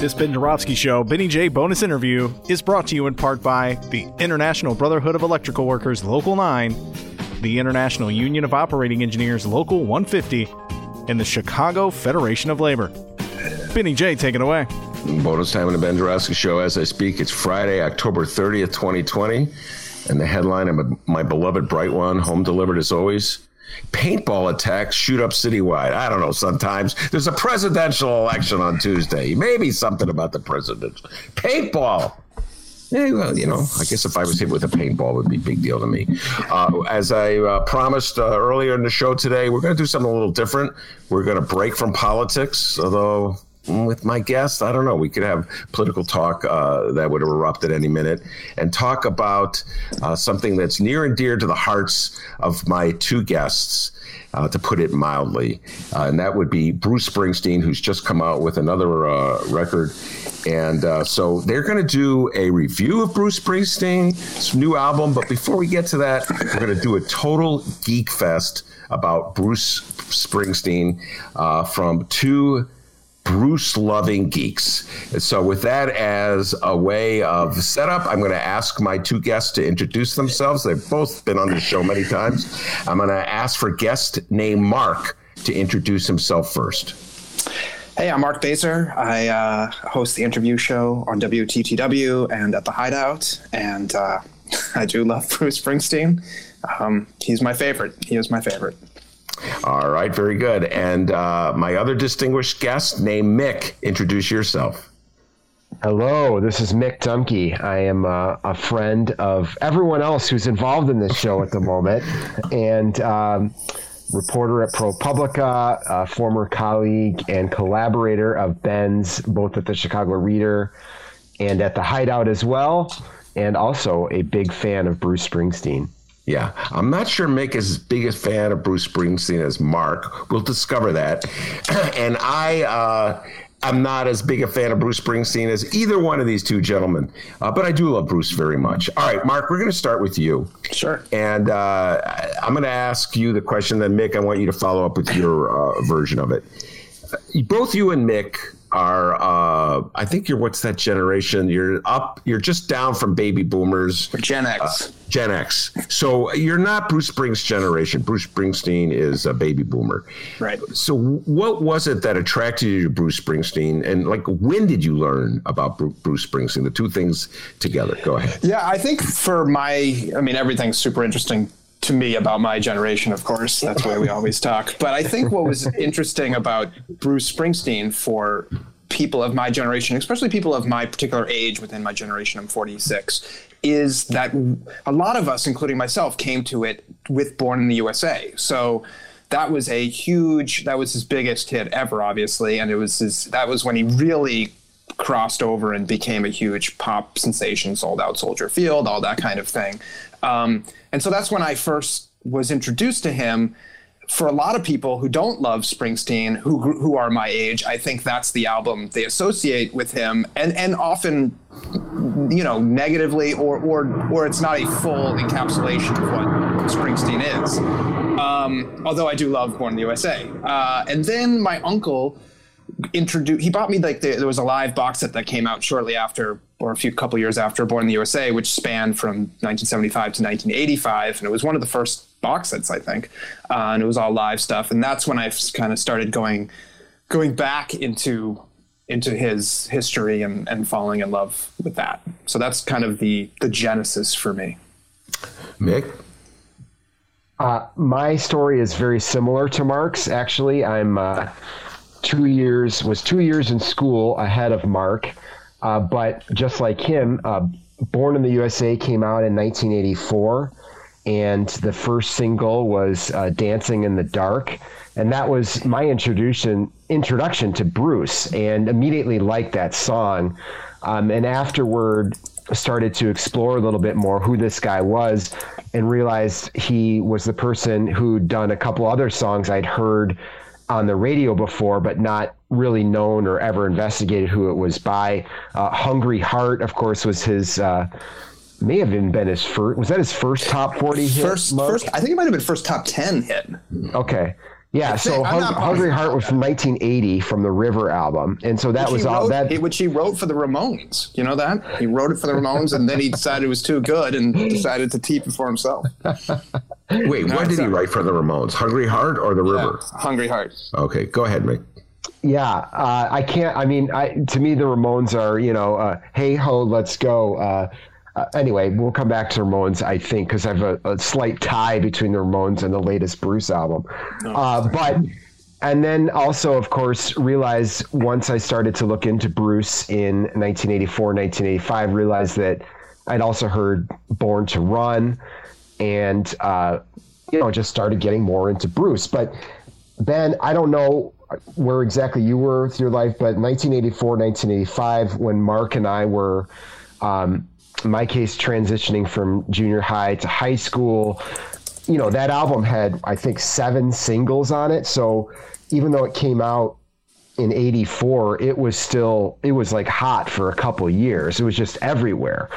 This Ben Joravsky Show, Benny J bonus interview, is brought to you in part by the International Brotherhood of Electrical Workers Local 9, the International Union of Operating Engineers Local 150, and the Chicago Federation of Labor. Benny J, take it away. Bonus time on the Ben Joravsky Show as I speak. It's Friday, October 30th, 2020. And the headline of my beloved Bright One, home delivered as always paintball attacks shoot up citywide. I don't know. Sometimes there's a presidential election on Tuesday. Maybe something about the president. Paintball. Yeah, well, you know, I guess if I was hit with a paintball, it would be a big deal to me. Uh, as I uh, promised uh, earlier in the show today, we're going to do something a little different. We're going to break from politics, although with my guest, I don't know. We could have political talk uh, that would erupt at any minute and talk about uh, something that's near and dear to the hearts of my two guests. Uh, to put it mildly, uh, and that would be Bruce Springsteen, who's just come out with another uh, record. And uh, so they're going to do a review of Bruce Springsteen's new album. But before we get to that, we're going to do a total geek fest about Bruce Springsteen from two Bruce loving geeks. So, with that as a way of setup, I'm going to ask my two guests to introduce themselves. They've both been on the show many times. I'm going to ask for guest name Mark to introduce himself first. Hey, I'm Mark Bazer. I uh, host the interview show on WTTW and at the Hideout, and uh, I do love Bruce Springsteen. Um, he's my favorite. He is my favorite. All right, very good. And uh, my other distinguished guest, named Mick, introduce yourself. Hello, this is Mick Dumke. I am uh, a friend of everyone else who's involved in this show at the moment, and um, reporter at ProPublica, a former colleague and collaborator of Ben's, both at the Chicago Reader and at the Hideout as well, and also a big fan of Bruce Springsteen. Yeah, I'm not sure Mick is as big a fan of Bruce Springsteen as Mark. We'll discover that. and I, uh, I'm not as big a fan of Bruce Springsteen as either one of these two gentlemen, uh, but I do love Bruce very much. All right, Mark, we're going to start with you. Sure. And uh, I'm going to ask you the question, then Mick, I want you to follow up with your uh, version of it. Both you and Mick are uh, I think you're what's that generation? You're up. You're just down from baby boomers. Gen X. Uh, Gen X. So you're not Bruce Springsteen's generation. Bruce Springsteen is a baby boomer. Right. So what was it that attracted you to Bruce Springsteen, and like when did you learn about Bruce Springsteen? The two things together. Go ahead. Yeah, I think for my, I mean, everything's super interesting to me about my generation, of course. That's why we always talk. But I think what was interesting about Bruce Springsteen for people of my generation, especially people of my particular age within my generation, I'm 46, is that a lot of us, including myself, came to it with Born in the USA. So that was a huge, that was his biggest hit ever, obviously. And it was his, that was when he really crossed over and became a huge pop sensation, sold out Soldier Field, all that kind of thing. Um, and so that's when I first was introduced to him. For a lot of people who don't love Springsteen, who who are my age, I think that's the album they associate with him, and and often, you know, negatively, or or or it's not a full encapsulation of what Springsteen is. Um, although I do love Born in the USA, uh, and then my uncle introduced. He bought me like the, there was a live box set that came out shortly after, or a few couple years after Born in the USA, which spanned from 1975 to 1985, and it was one of the first box sets, I think, uh, and it was all live stuff. And that's when I kind of started going going back into into his history and, and falling in love with that. So that's kind of the the genesis for me. Mick. Uh, my story is very similar to Mark's. Actually, I'm uh, two years was two years in school ahead of Mark, uh, but just like him, uh, Born in the USA came out in 1984, and the first single was uh, "Dancing in the Dark," and that was my introduction introduction to Bruce, and immediately liked that song. Um, and afterward, started to explore a little bit more who this guy was, and realized he was the person who'd done a couple other songs I'd heard on the radio before, but not really known or ever investigated who it was by. Uh, Hungry Heart, of course, was his. Uh, may have even been his first. Was that his first top forty hit? First, Mark? first, I think it might have been first top ten hit. Okay. Yeah, so Hung, Hungry. Heart was from 1980 from the River album, and so that Which was he all wrote, that. which he wrote for the Ramones. You know that he wrote it for the Ramones, and then he decided it was too good and decided to keep it for himself. Wait, what did he write for the Ramones? Hungry Heart or The River? Hungry Heart. Okay, go ahead, Mick. Yeah, uh, I can't. I mean, I, to me, the Ramones are, you know, uh, hey ho, let's go. Uh, uh, anyway, we'll come back to Ramones, I think, because I have a, a slight tie between the Ramones and the latest Bruce album. uh, but, and then also, of course, realize once I started to look into Bruce in 1984, 1985, realized that I'd also heard Born to Run and, uh, you know, just started getting more into Bruce. But Ben, I don't know where exactly you were with your life, but 1984, 1985, when Mark and I were, um, my case, transitioning from junior high to high school, you know, that album had, I think, seven singles on it. So even though it came out in 84, it was still, it was like hot for a couple years. It was just everywhere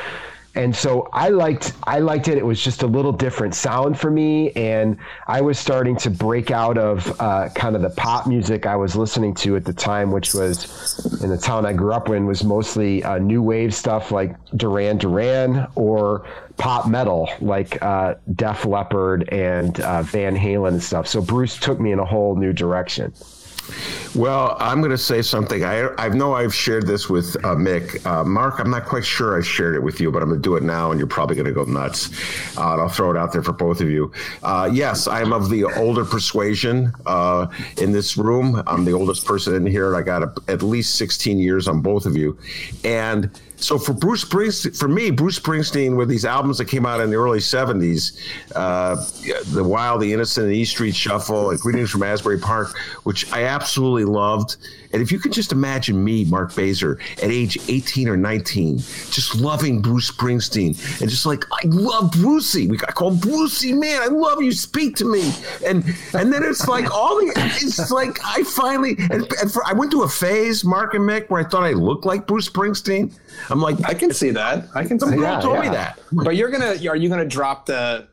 and so I liked I liked it. It was just a little different sound for me, and I was starting to break out of uh, kind of the pop music I was listening to at the time, which was in the town I grew up in was mostly uh, new wave stuff like Duran Duran or pop metal like uh, Def Leppard and uh, Van Halen and stuff. So Bruce took me in a whole new direction. Well, I'm going to say something. I I know I've shared this with uh, Mick. Uh, Mark, I'm not quite sure I shared it with you, but I'm going to do it now, and you're probably going to go nuts. Uh, and I'll throw it out there for both of you. Uh, yes, I am of the older persuasion uh, in this room. I'm the oldest person in here. I got a, at least 16 years on both of you, and. So for Bruce Springsteen, for me, Bruce Springsteen, with these albums that came out in the early '70s, uh, "The Wild, the Innocent," and "E Street Shuffle," and "Greetings from Asbury Park," which I absolutely loved. And if you could just imagine me, Mark Bazer, at age 18 or 19, just loving Bruce Springsteen and just like I love Brucey. We I call him Brucey, man. I love you. Speak to me. And and then it's like all the it's like I finally and, and for, I went to a phase, Mark and Mick, where I thought I looked like Bruce Springsteen. I'm like, I can see that. I can see some girl Yeah, told me that. But you're gonna are you gonna drop the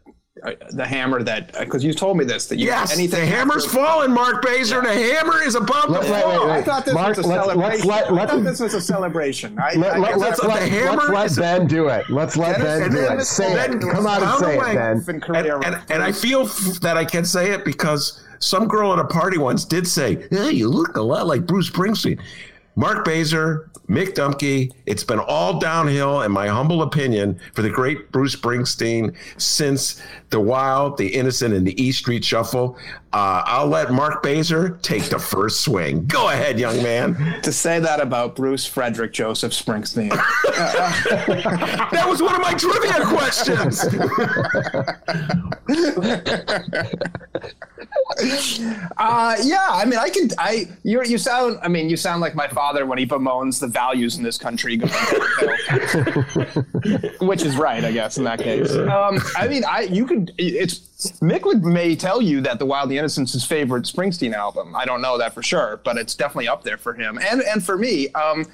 uh, the hammer that because you told me this that you Yes, anything the hammer's after- falling, Mark Bazer. The hammer is above Wait, to wait, fall. wait, I thought this Mark, was a let's- celebration. let's let- I let's- thought this was a celebration. I, let, I let, let's, the let, hammer let's let Ben do it. Let's let Ben do it. Say it. Come on and say it. Ben. and, and, and I feel that I can say it because some girl at a party once did say, "Hey, you look a lot like Bruce Springsteen." Mark Baser, Mick Dumke, it's been all downhill, in my humble opinion, for the great Bruce Springsteen since The Wild, The Innocent, and The E Street Shuffle. Uh, I'll let Mark Bazer take the first swing. Go ahead, young man. to say that about Bruce Frederick Joseph Springsteen. That was one of my trivia questions. Uh, yeah, I mean, I can. I you you sound. I mean, you sound like my father when he bemoans the values in this country which is right, I guess, in that case. Um, I mean, I you could. It's Mick would may tell you that the Wild the Innocent's his favorite Springsteen album. I don't know that for sure, but it's definitely up there for him and and for me. Um,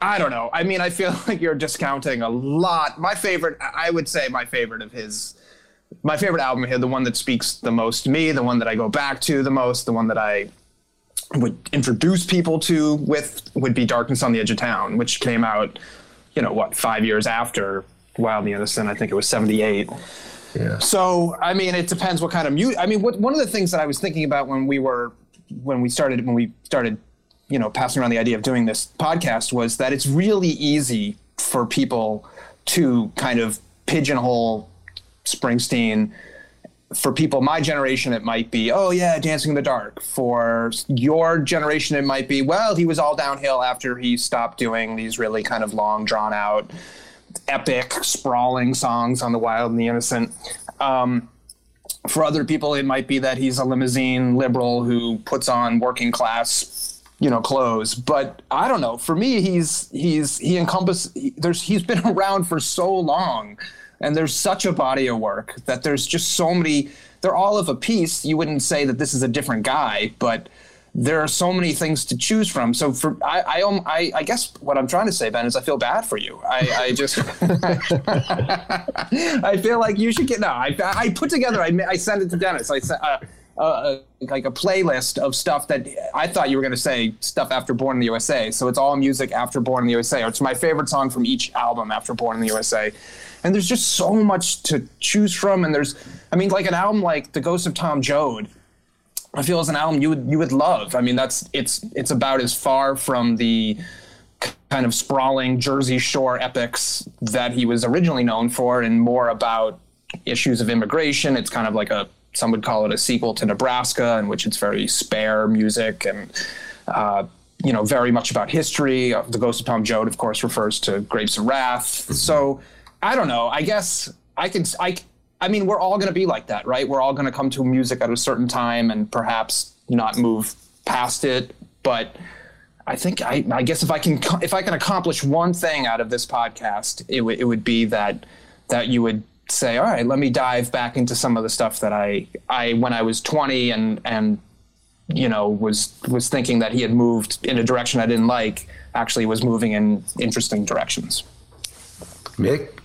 I don't know. I mean, I feel like you're discounting a lot. My favorite, I would say, my favorite of his my favorite album here, the one that speaks the most to me, the one that I go back to the most, the one that I would introduce people to with would be Darkness on the Edge of Town, which came out, you know, what, five years after Wild the Innocent. I think it was 78. Yeah. So, I mean, it depends what kind of music. I mean, what, one of the things that I was thinking about when we were, when we started, when we started, you know, passing around the idea of doing this podcast was that it's really easy for people to kind of pigeonhole Springsteen. For people my generation, it might be, oh yeah, Dancing in the Dark. For your generation, it might be, well, he was all downhill after he stopped doing these really kind of long, drawn out epic, sprawling songs on the Wild and the Innocent. Um, for other people, it might be that he's a limousine liberal who puts on working class, you know, clothes. But I don't know. For me, he's he's he encompass. There's he's been around for so long, and there's such a body of work that there's just so many. They're all of a piece. You wouldn't say that this is a different guy, but there are so many things to choose from. So for I, I, I, I guess what I'm trying to say, Ben, is I feel bad for you. I, I just, I feel like you should get. No, I, I put together. I, I sent it to Dennis. I sent. Uh, uh, like a playlist of stuff that I thought you were going to say stuff after Born in the USA. So it's all music after Born in the USA, or it's my favorite song from each album after Born in the USA. And there's just so much to choose from. And there's, I mean, like an album like The Ghost of Tom Joad I feel is an album you would you would love. I mean, that's it's it's about as far from the kind of sprawling Jersey Shore epics that he was originally known for, and more about issues of immigration. It's kind of like a some would call it a sequel to Nebraska, in which it's very spare music and. Uh, you know, very much about history. The Ghost of Tom Joad, of course, refers to Grapes of Wrath. So, I don't know. I guess I can. I I mean, we're all going to be like that, right? We're all going to come to music at a certain time and perhaps not move past it. But I think I, I guess if I can if I can accomplish one thing out of this podcast, it would it would be that that you would say, all right, let me dive back into some of the stuff that I I when I was 20 and and you know was was thinking that he had moved in a direction I didn't like, actually was moving in interesting directions. Mick,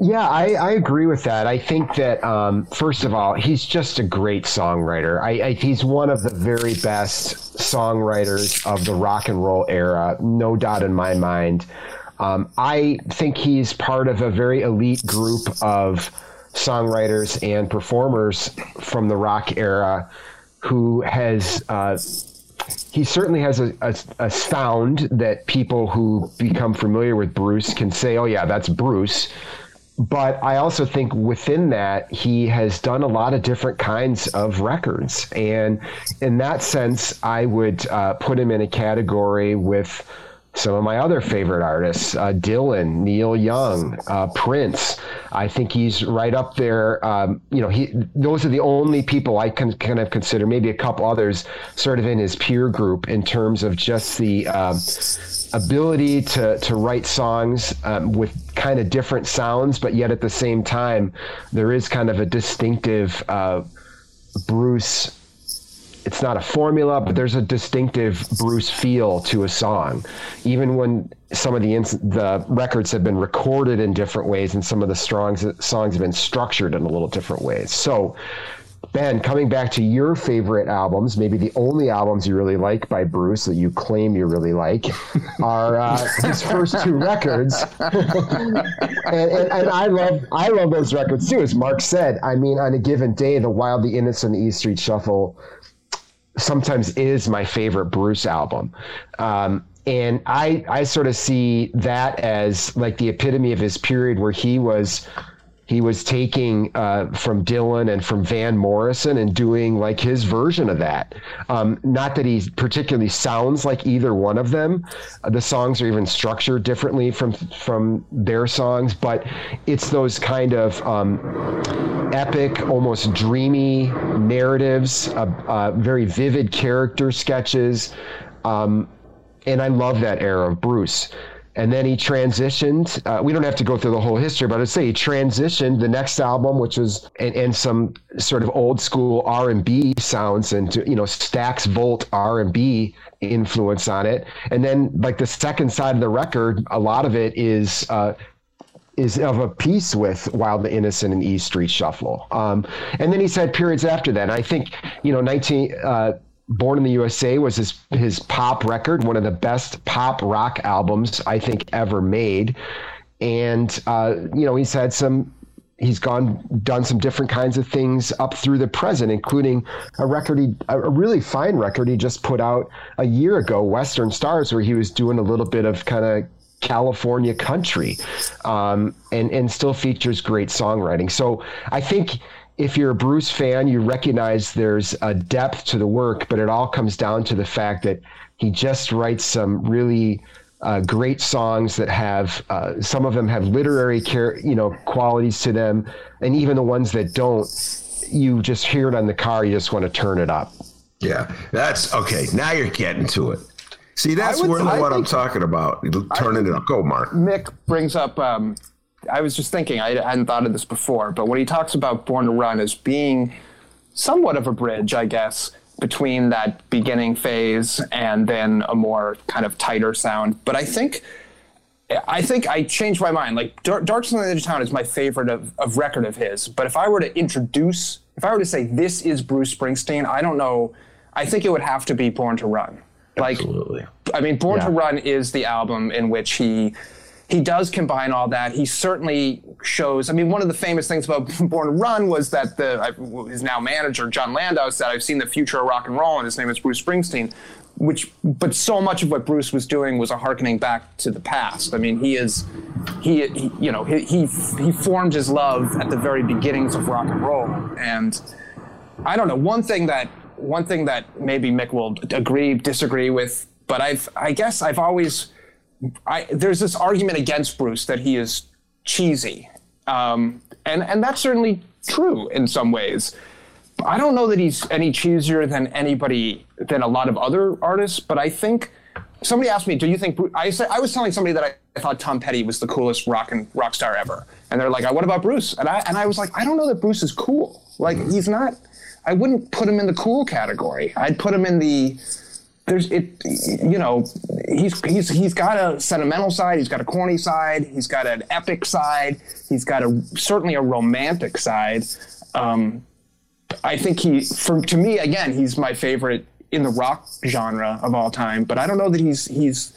yeah, I, I agree with that. I think that um, first of all, he's just a great songwriter. I, I, he's one of the very best songwriters of the rock and roll era, no doubt in my mind. Um, I think he's part of a very elite group of songwriters and performers from the rock era who has. Uh, he certainly has a, a, a, sound that people who become familiar with Bruce can say, "Oh yeah, that's Bruce." But I also think within that, he has done a lot of different kinds of records. And in that sense, I would uh, put him in a category with some of my other favorite artists uh, Dylan, Neil Young, uh, Prince. I think he's right up there. Um, you know, he those are the only people I can kind of consider, maybe a couple others, sort of in his peer group in terms of just the um, ability to to write songs um, with kind of different sounds, but yet at the same time, there is kind of a distinctive uh, Bruce. It's not a formula, but there's a distinctive Bruce feel to a song, even when some of the ins- the records have been recorded in different ways, and some of the songs songs have been structured in a little different ways. So, Ben, coming back to your favorite albums, maybe the only albums you really like by Bruce that you claim you really like are uh, his first two records, and, and, and, I love I love those records too. As Mark said, I mean, on a given day, the Wild, the Innocent, E Street Shuffle sometimes is my favorite Bruce album. Um, and I I sort of see that as like the epitome of his period where he was he was taking uh, from Dylan and from Van Morrison and doing like his version of that. Um, not that he particularly sounds like either one of them. Uh, the songs are even structured differently from from their songs, but it's those kind of um, epic, almost dreamy narratives, uh, uh very vivid character sketches. Um, and I love that era of Bruce and then he transitioned. Uh, we don't have to go through the whole history, but I'd say he transitioned the next album, which was and, and some sort of old school R and B sounds and you know Stax Volt R and B influence on it. And then like the second side of the record, a lot of it is. Uh, is of a piece with Wild the Innocent and E Street Shuffle. Um, and then he's had periods after that. And I think, you know, 19, uh, Born in the USA was his his pop record, one of the best pop rock albums I think ever made. And uh, you know, he's had some he's gone done some different kinds of things up through the present, including a record he a really fine record he just put out a year ago, Western Stars, where he was doing a little bit of kind of California country, um, and and still features great songwriting. So I think if you're a Bruce fan, you recognize there's a depth to the work, but it all comes down to the fact that he just writes some really uh, great songs that have uh, some of them have literary care, you know, qualities to them, and even the ones that don't, you just hear it on the car, you just want to turn it up. Yeah, that's okay. Now you're getting to it. See, that's would- really I what I'm talking about. Turning it up. Go, Mark. Mick brings up. Um, I was just thinking. I hadn't thought of this before, but when he talks about Born to Run as being somewhat of a bridge, I guess, between that beginning phase and then a more kind of tighter sound. But I think. I think I changed my mind. Like Dark, Dark on the Town is my favorite of, of record of his. But if I were to introduce, if I were to say this is Bruce Springsteen, I don't know. I think it would have to be Born to Run. Like Absolutely. I mean, Born to Run is the album in which he he does combine all that. He certainly shows. I mean, one of the famous things about Born to Run was that the his now manager Jon Landau said, "I've seen the future of rock and roll," and his name is Bruce Springsteen. Which, but so much of what Bruce was doing was a harkening back to the past. I mean, he is, he, he you know, he, he he formed his love at the very beginnings of rock and roll, and I don't know. One thing that one thing that maybe Mick will agree, disagree with, but I've I guess I've always I there's this argument against Bruce that he is cheesy, um, and and that's certainly true in some ways. I don't know that he's any cheesier than anybody than a lot of other artists, but I think somebody asked me, "Do you think?" Bruce, I said I was telling somebody that I, I thought Tom Petty was the coolest rock and rock star ever, and they're like, "What about Bruce?" And I and I was like, "I don't know that Bruce is cool. Like he's not. I wouldn't put him in the cool category. I'd put him in the there's it you know he's he's he's got a sentimental side he's got a corny side he's got an epic side he's got a certainly a romantic side. Um, i think he for to me again he's my favorite in the rock genre of all time but i don't know that he's he's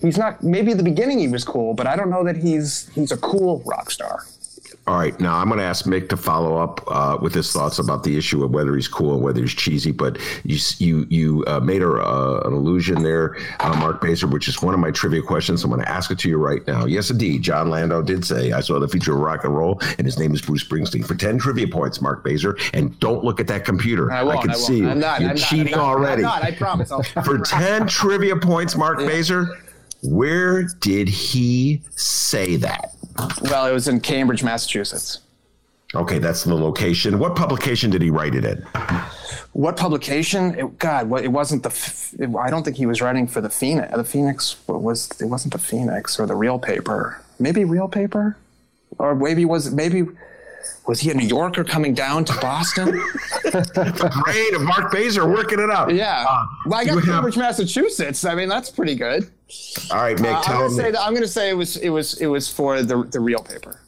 he's not maybe at the beginning he was cool but i don't know that he's he's a cool rock star All right, now I'm going to ask Mick to follow up uh, with his thoughts about the issue of whether he's cool and whether he's cheesy. But you you you uh, made a, uh, an allusion there, uh, Mark Bazer, which is one of my trivia questions. I'm going to ask it to you right now. Yes, indeed, Jon Landau did say I saw the future of rock and roll, and his name is Bruce Springsteen. For ten trivia points, Mark Bazer, and don't look at that computer. i won't can I won't. see you. i'm not You're I'm not, cheating not, already. not i promise For ten trivia points, Mark Bazer, where did he say that? Well it was in cambridge massachusetts Okay, that's the location. What publication did he write it in? What publication? It, God, what, it wasn't the. It, I don't think he was writing for the Phoenix. The Phoenix was. It wasn't the Phoenix or the Real Paper. Maybe Real Paper, or maybe was maybe was he a New Yorker coming down to Boston? Brain of Mark Bazer working it out. yeah. Uh, well, I got have- Cambridge, Massachusetts. I mean, that's pretty good. All right, Mick, Uh, I'm tell gonna me. say that, I'm gonna say it was it was it was for the the Real Paper.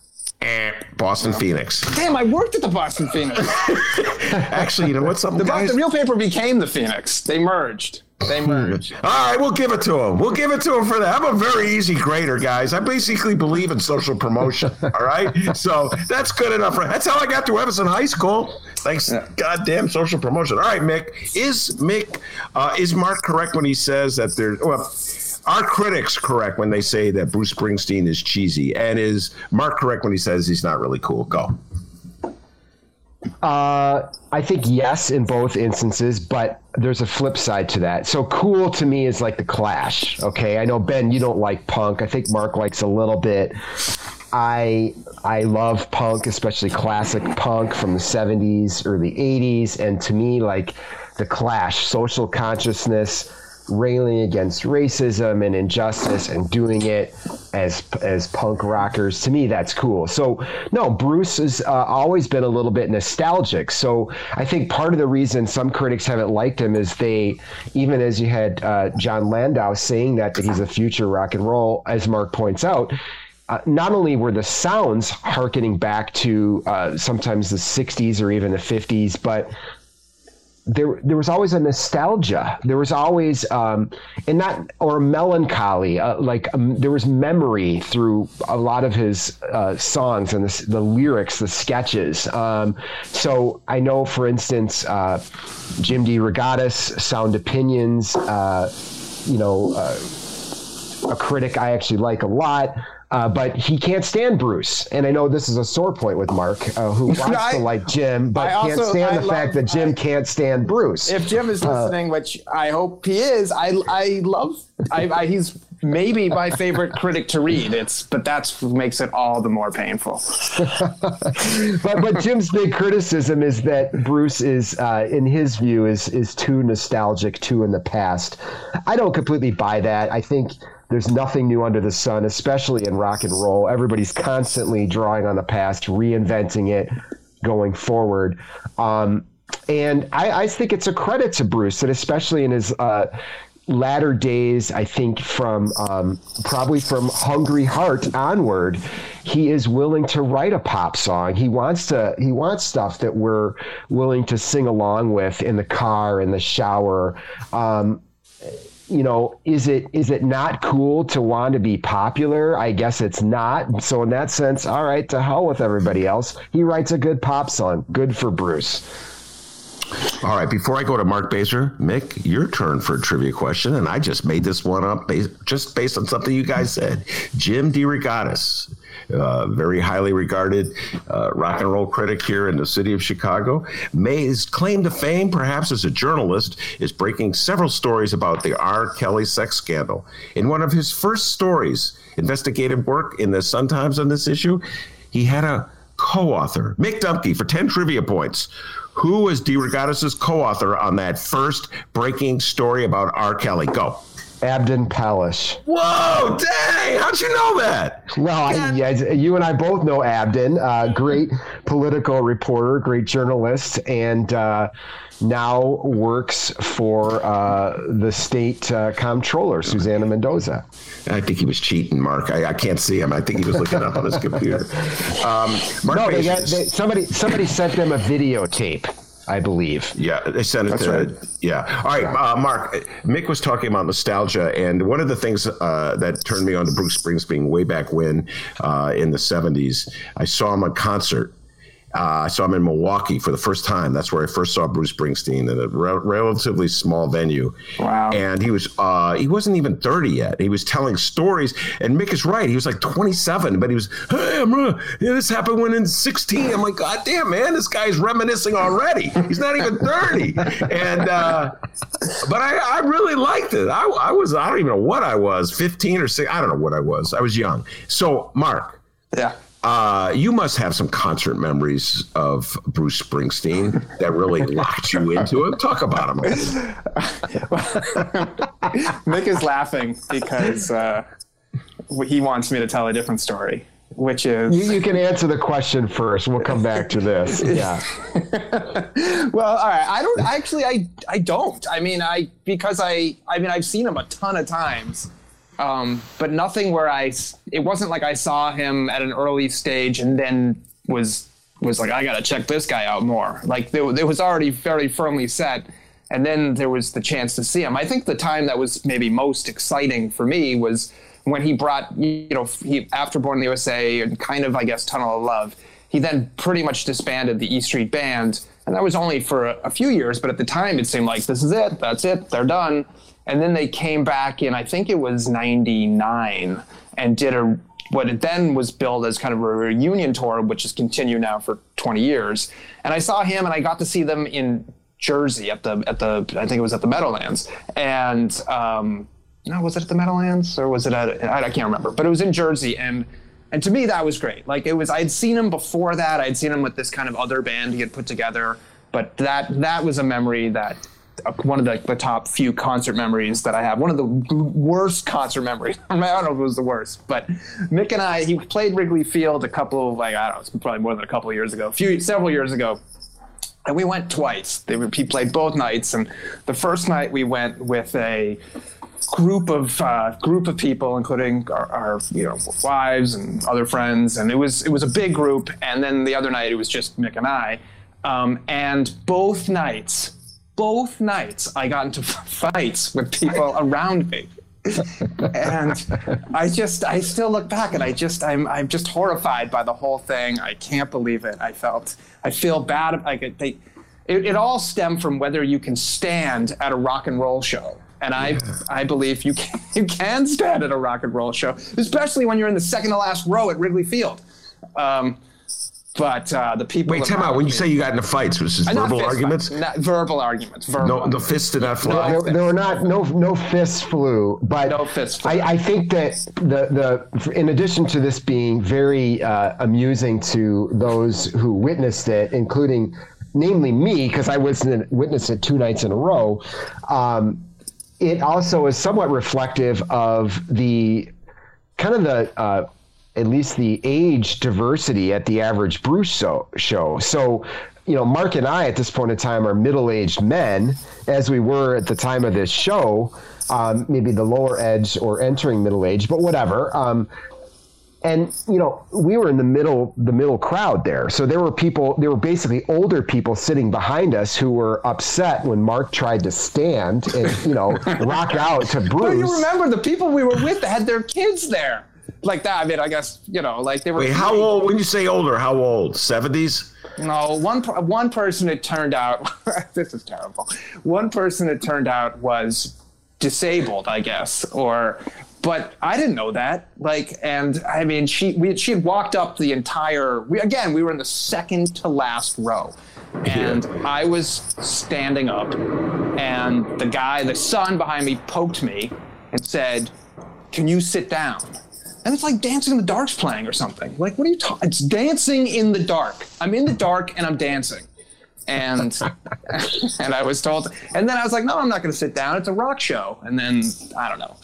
Eh, Boston Phoenix. Damn, I worked at the Boston Phoenix. Actually, you know what? Some The, guys. the Real Paper became the Phoenix. They merged. They merged. All right, we'll give it to him. We'll give it to him for that. I'm a very easy grader, guys. I basically believe in social promotion. All right, so that's good enough. For, that's how I got to Everson High School. Thanks, goddamn social promotion. All right, Mick. Is Mick uh, is Mark correct when he says that there? Well, are critics correct when they say that Bruce Springsteen is cheesy? And is Mark correct when he says he's not really cool? Go. Uh, I think yes in both instances, but there's a flip side to that. So cool to me is like the Clash. Okay, I know Ben, you don't like punk. I think Mark likes a little bit. I I love punk, especially classic punk from the 70s, early 80s, and to me, like the Clash, social consciousness, railing against racism and injustice, and doing it as as punk rockers. To me, that's cool. So no, Bruce has uh, always been a little bit nostalgic. So I think part of the reason some critics haven't liked him is they, even as you had uh, Jon Landau saying that that he's a future rock and roll, as Mark points out uh, not only were the sounds harkening back to uh, sometimes the 60s or even the 50s, but there there was always a nostalgia. There was always um, and not or melancholy. Uh, like um, there was memory through a lot of his uh, songs and the, the lyrics, the sketches. Um, so I know, for instance, uh, Jim DeRogatis, Sound Opinions. Uh, you know. Uh, a critic I actually like a lot. Uh, but he can't stand Bruce, and I know this is a sore point with Mark, uh, who wants I- to like Jim, but I can't also- stand I the fact that Jim can't stand Bruce. if Jim is listening, which I hope he is, I I love. I, I he's maybe my favorite critic to read. It's but that's makes it all the more painful. but but Jim's big criticism is that Bruce is, uh, in his view, is is too nostalgic, too in the past. I don't completely buy that. I think there's nothing new under the sun, especially in rock and roll. Everybody's constantly drawing on the past, reinventing it, going forward. Um, and I, I, think it's a credit to Bruce, and especially in his uh, latter days, I think from um, probably from Hungry Heart onward, he is willing to write a pop song. He wants to. He wants stuff that we're willing to sing along with in the car, in the shower. Um, you know, is it is it not cool to want to be popular? I guess it's not. So in that sense, all right, to hell with everybody else. He writes a good pop song. Good for Bruce. All right, before I go to Mark Bazer, Mick, your turn for a trivia question, and I just made this one up based, just based on something you guys said. Jim DeRogatis, uh, very highly regarded uh, rock and roll critic here in the city of Chicago, May's claim to fame, perhaps as a journalist, is breaking several stories about the R. Kelly sex scandal. In one of his first stories, investigative work in the Sun Times on this issue, he had a co-author, Mick Dumke, for 10 trivia points, who was DeRogatis' co-author on that first breaking story about R. Kelly? Go. Abdon Pallasch. Whoa, dang! How'd you know that? Well, I, yeah, you and I both know Abdon, uh, great political reporter, great journalist, and uh, now works for uh, the state uh, comptroller, Susana Mendoza. I think he was cheating, Mark. I, I, can't see him. I think he was looking up on his computer. Um, Mark no, they got, they, somebody somebody sent them a videotape. I believe. Yeah, they sent it That's to. Right. Yeah. All right, uh, Mark. Mick was talking about nostalgia, and one of the things uh, that turned me on to Bruce Springsteen way back when, uh, in the '70s, I saw him on concert uh, I saw him in Milwaukee for the first time. That's where I first saw Bruce Springsteen in a re- relatively small venue. Wow! And he was uh, he wasn't even thirty yet. He was telling stories. And Mick is right. He was like twenty seven, but he was hey, I'm uh, yeah, this happened when in sixteen. I'm like, God damn, man, this guy's reminiscing already. He's not even thirty. and uh, but I, I really liked it. I, I was I don't even know what I was, fifteen or six. I don't know what I was. I was young. So Mark. Yeah. Uh, you must have some concert memories of Bruce Springsteen that really locked you into him. Talk about him. Mick is laughing because uh, he wants me to tell a different story, which is you, you, can answer the question first. We'll come back to this. Yeah. well, all right. I don't actually. I I don't. I mean, I because I I mean I've seen him a ton of times um, but nothing where I. It wasn't like I saw him at an early stage and then was was like I got to check this guy out more. Like it was already very firmly set, and then there was the chance to see him. I think the time that was maybe most exciting for me was when he brought you know he after Born in the USA and kind of I guess Tunnel of Love. He then pretty much disbanded the E Street Band, and that was only for a, a few years. But at the time, it seemed like this is it. That's it. They're done. And then they came back in, I think it was 99, and did a what it then was billed as kind of a reunion tour, which has continued now for 20 years. And I saw him and I got to see them in Jersey at the, at the I think it was at the Meadowlands. And, um, no, was it at the Meadowlands or was it at, I, I can't remember, but it was in Jersey. And, and to me, that was great. Like it was, I had seen him before that. I'd seen him with this kind of other band he had put together, but that, that was a memory that one of the, the, top few concert memories that I have. One of the worst concert memories. I don't know if it was the worst, but Mick and I, he played Wrigley Field a couple of like I don't know, probably more than a couple years ago, a few several years ago, and we went twice. They he played both nights, and the first night we went with a group of uh, group of people, including our, our, you know wives and other friends, and it was it was a big group. And then the other night it was just Mick and I, um, and both nights both nights I got into fights with people around me. and I just, I still look back and I just, I'm, I'm just horrified by the whole thing. I can't believe it. I felt, I feel bad. Like they, it, it all stemmed from whether you can stand at a rock and roll show. And I, yeah. I believe you can, you can stand at a rock and roll show, especially when you're in the second to last row at Wrigley Field. Um, but uh, the people. Wait, time out. When you say you got into fights, was this Uh, verbal arguments? not verbal arguments. Verbal. No, the fists did not fly. there, there were not no no fists flew, but No fists flew. I, I think that the the in addition to this being very uh, amusing to those who witnessed it, including namely me because I was witnessed it two nights in a row. Um, it also is somewhat reflective of the kind of the uh, at least the age diversity at the average Bruce show. show. So, you know, Mark and I at this point in time are middle-aged men, as we were at the time of this show. Um, maybe the lower edge or entering middle age, but whatever. Um, and you know we were in the middle the middle crowd there so there were people there were basically older people sitting behind us who were upset when mark tried to stand and you know rock out to bruce But you remember the people we were with that had their kids there, like that. I mean, I guess you know, like they were. Wait, how old? When you say older, how old? Seventies? No, one one person it turned out. this is terrible. One person it turned out was disabled, I guess, or. But I didn't know that. Like, and I mean, she we she had walked up the entire. We again, we were in the second to last row, and I was standing up, and the guy, the son behind me, poked me and said, "Can you sit down?" And it's like Dancing in the Dark's playing or something. Like, what are you talking? It's Dancing in the Dark. I'm in the dark and I'm dancing. And and I was told, and then I was like, no, I'm not going to sit down. It's a rock show. And then I don't know.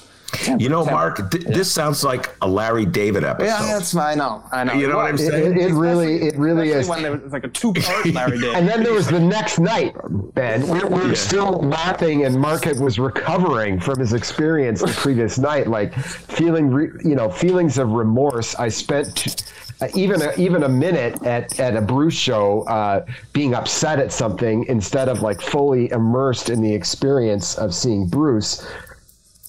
You know, Mark, th- this sounds like a Larry David episode. Yeah, that's I know. I know. You know what I'm saying? it, it really it really is when there was like a two-part Larry David. and then there was the next night, Ben. We we were still laughing, and Mark was recovering from his experience the previous night, like feeling, re, you know, feelings of remorse. I spent uh, even a, even a minute at, at a Bruce show, uh, being upset at something instead of like fully immersed in the experience of seeing Bruce.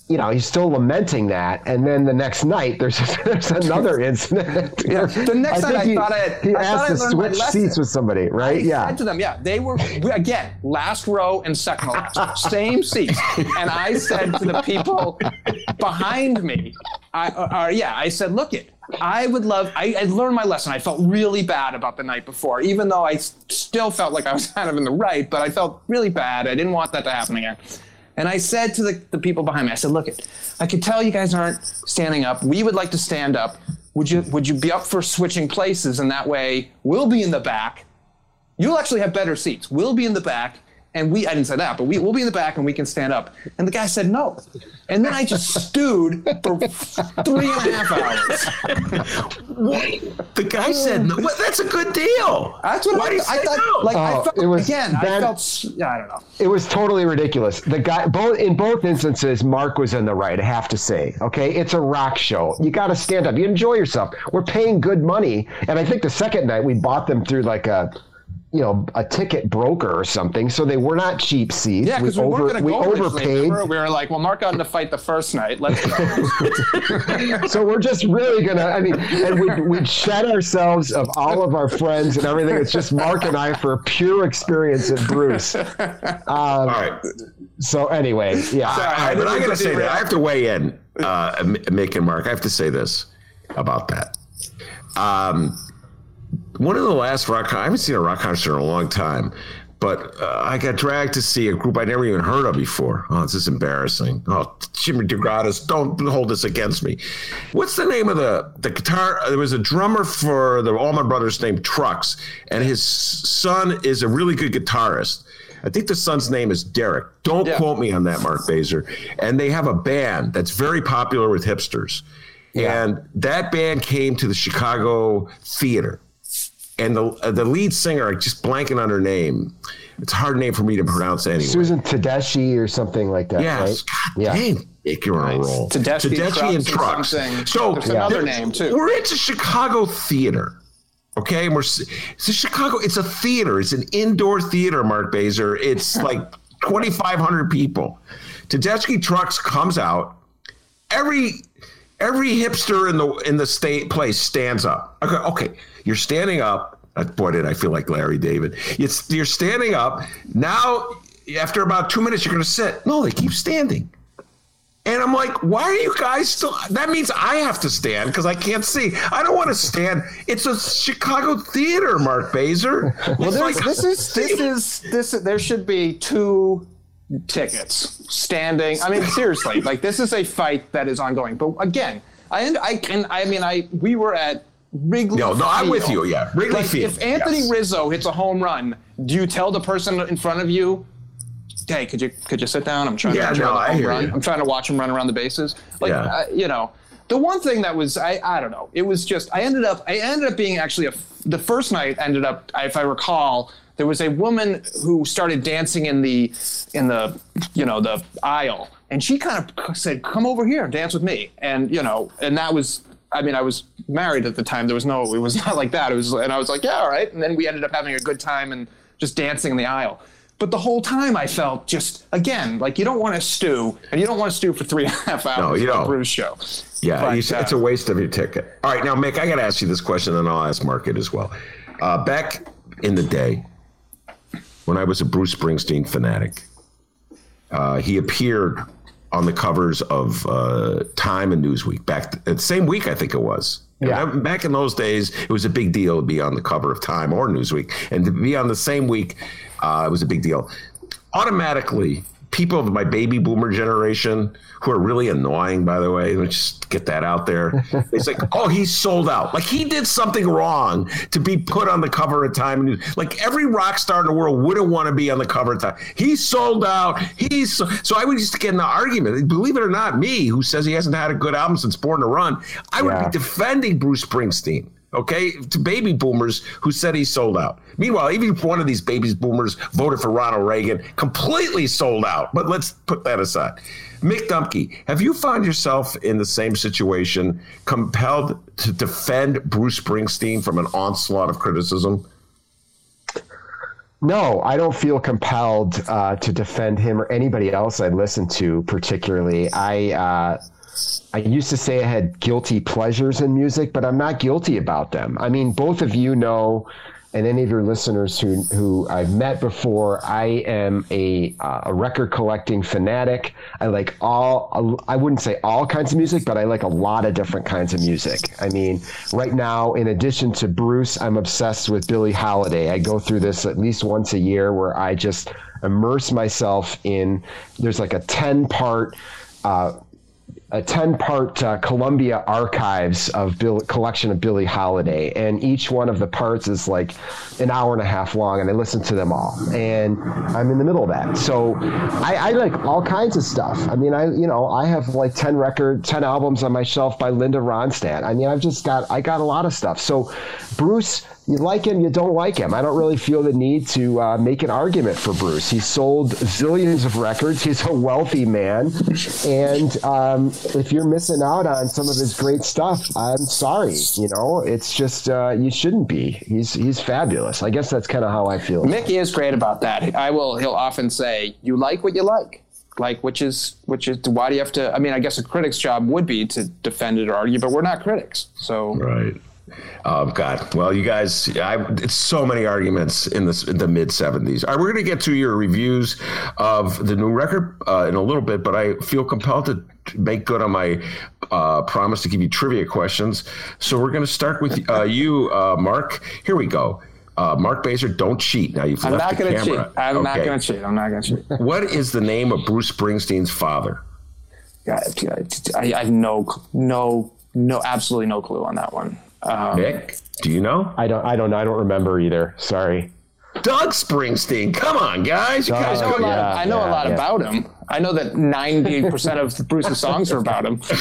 You know, he's still lamenting that, and then the next night there's there's another incident. Yeah, the next night think I he, thought I- he I asked thought I to switch seats with somebody, right? I yeah. said to them, yeah, they were we, again last row and second last, same seats. And I said to the people behind me, I, uh, uh, yeah, I said, look it. I would love. I, I learned my lesson. I felt really bad about the night before, even though I still felt like I was kind of in the right. But I felt really bad. I didn't want that to happen again. And I said to the, the people behind me, I said, look. I could tell you guys aren't standing up. We would like to stand up. Would you Would you be up for switching places? And that way, we'll be in the back you'll actually have better seats. We'll be in the back, and we, I didn't say that, but we, we'll be in the back and we can stand up. And the guy said no. And then I just stewed for three and a half hours. The guy said, no, well, that's a good deal. That's what Why I, I thought. no? Like, I Oh, felt, it was again, I felt, yeah, I don't know. It was totally ridiculous. The guy, both in both instances, Mark was in the right. I have to say, okay, it's a rock show. You got to stand up. You enjoy yourself. We're paying good money, and I think the second night we bought them through like a, you know, a ticket broker or something. So they were not cheap seats. Yeah, because we, weren't going to we go originally. overpaid. We were, like, well, Mark got in the fight the first night. Let's go. so we're just really gonna. I mean, and we we shed ourselves of all of our friends and everything. It's just Mark and I for a pure experience at Bruce. Um, All right. So anyway, yeah. All right, I but I got to say that. I have to weigh in, uh, Mick and Mark. I have to say this about that. Um, one of the last rock, I haven't seen a rock concert in a long time, but uh, I got dragged to see a group I never even heard of before. Oh, this is embarrassing. Oh, Jimmy DeRogatis, don't hold this against me. What's the name of the the guitar? There was a drummer for the Allman Brothers named Trucks, and his son is a really good guitarist. I think the son's name is Derek. Don't Yeah. quote me on that, Mark Bazer. And they have a band that's very popular with hipsters. And that band came to the Chicago Theater. And the uh, the lead singer, I'm just blanking on her name. It's a hard name for me to pronounce anyway. Susan Tedeschi or something like that, Yes. right? God Yeah. dang, Nick, you're a roll. Tedeschi, Trucks, and and Trucks. something. So There's another there- name, too. We're into Chicago theater. Okay, and we're it's a Chicago. It's a theater. It's an indoor theater, Mark Bazer. It's like 2,500 people. Tedeschi Trucks comes out. Every every hipster in the in the state place stands up. Okay, okay, you're standing up. Uh, Boy, did I feel like Larry David. It's you're standing up now. After about two minutes, you're going to sit. No, they keep standing. And I'm like, why are you guys still? That means I have to stand because I can't see. I don't want to stand. It's a Chicago theater, Mark Bazer. Well, like- this is this is this. There should be two tickets standing. I mean, seriously, like this is a fight that is ongoing. But again, I I can. I mean, I we were at Wrigley. No, no, I'm with you. Yeah, Wrigley Like, Field. If Anthony yes. Rizzo hits a home run, do you tell the person in front of you? Hey, could you could you sit down? I'm trying Yeah, to no, I hear run. you. I'm trying to watch him run around the bases. Like, Yeah. uh, you know, the one thing that was I I don't know. It was just I ended up I ended up being actually a the first night ended up if I recall there was a woman who started dancing in the in the you know the aisle. And she kind of said come over here and dance with me. And you know and that was I mean I was married at the time. There was no it was not like that. It was and I was like yeah all right. And then we ended up having a good time and just dancing in the aisle. But the whole time I felt just again like you don't want to stew and you don't want to stew for three and a half hours No, you don't. Bruce show. Yeah, But, you said it's uh, a waste of your ticket. All right, now, Mick, I got to ask you this question, and I'll ask Market as well. Uh, back in the day, when I was a Bruce Springsteen fanatic, uh, he appeared on the covers of uh, Time and Newsweek. Back the same week, I think it was. Yeah. that- back in those days, it was a big deal to be on the cover of Time or Newsweek, and to be on the same week, uh, it was a big deal. Automatically, people of my baby boomer generation, who are really annoying, by the way, let's just get that out there. It's like, oh, he's sold out. Like he did something wrong to be put on the cover of Time News. Like every rock star in the world wouldn't want to be on the cover of Time. He's sold out. He's so, so I would used to get in the argument. Believe it or not, me, who says he hasn't had a good album since Born to Run, I would be defending Bruce Springsteen. Okay, to baby boomers who said he sold out. Meanwhile, even one of these baby boomers voted for Ronald Reagan, completely sold out. But let's put that aside. Mick Dumke, have you found yourself in the same situation, compelled to defend Bruce Springsteen from an onslaught of criticism? No, I don't feel compelled uh, to defend him or anybody else I listen to particularly. I uh, I used to say I had guilty pleasures in music, but I'm not guilty about them. I mean, both of you know, and any of your listeners who who I've met before, I am a uh, a record collecting fanatic. I like all I wouldn't say all kinds of music, but I like a lot of different kinds of music. I mean, right now, in addition to Bruce, I'm obsessed with Billie Holiday. I go through this at least once a year where I just immerse myself in. There's like a ten part. Uh, a 10 part uh, Columbia archives of Bill, collection of Billie Holiday. And each one of the parts is like an hour and a half long, and I listen to them all. And I'm in the middle of that. So I, I like all kinds of stuff. I mean, I, you know, I have like 10 record, 10 albums on my shelf by Linda Ronstadt. I mean, I've just got, I got a lot of stuff. So Bruce, you like him, you don't like him. I don't really feel the need to uh, make an argument for Bruce. He sold zillions of records. He's a wealthy man, and um, if you're missing out on some of his great stuff, I'm sorry. You know, it's just uh, you shouldn't be. He's he's fabulous. I guess that's kind of how I feel. Mickey is great about that. I will. He'll often say, "You like what you like." Like, which is which is why do you have to? I mean, I guess a critic's job would be to defend it or argue, but we're not critics, so Right. Oh God! Well, you guys, I, it's so many arguments in this in the mid '70s. All right, we're going to get to your reviews of the new record uh, in a little bit, but I feel compelled to make good on my uh, promise to give you trivia questions. So we're going to start with uh, you, uh, Mark. Here we go. Uh, Mark Bazer, don't cheat. Now you've I'm left not the going to cheat. I'm not going to cheat. I'm not going to cheat. What is the name of Bruce Springsteen's father? I, I, I have no, no, no, absolutely no clue on that one. Um, Nick, do you know? I don't I don't I don't remember either. Sorry. Doug Springsteen. Come on, guys. You guys I know, a know lot, yeah, I know a lot yeah. about him. I know that 98% of Bruce's songs are about him.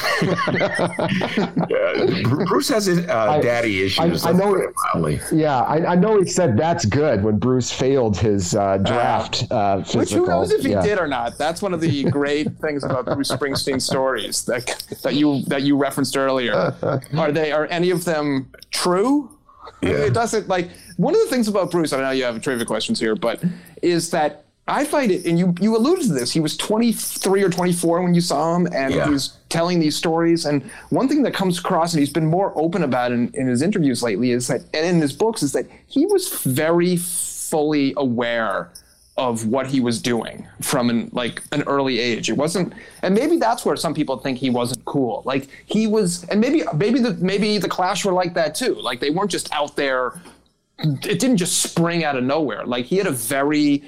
Uh, Bruce has his uh, daddy issues. I know it- it mildly. Yeah, I, I know he said that's good when Bruce failed his uh, draft uh, physical. Which who knows if he Yeah. did or not? That's one of the great things about Bruce Springsteen stories that that you that you referenced earlier. Are they are any of them true? It doesn't like one of the things about Bruce. I know you have trivia questions here, but is that I find it, and you you alluded to this. He was 23 or 24 when you saw him, and Yeah. he was telling these stories. And one thing that comes across, and he's been more open about in, in his interviews lately, is that, and in his books, is that he was very fully aware of what he was doing from an like an early age. It wasn't, and maybe that's where some people think he wasn't cool. Like he was, and maybe maybe the maybe the Clash were like that too. Like they weren't just out there. It didn't just spring out of nowhere. Like he had a very,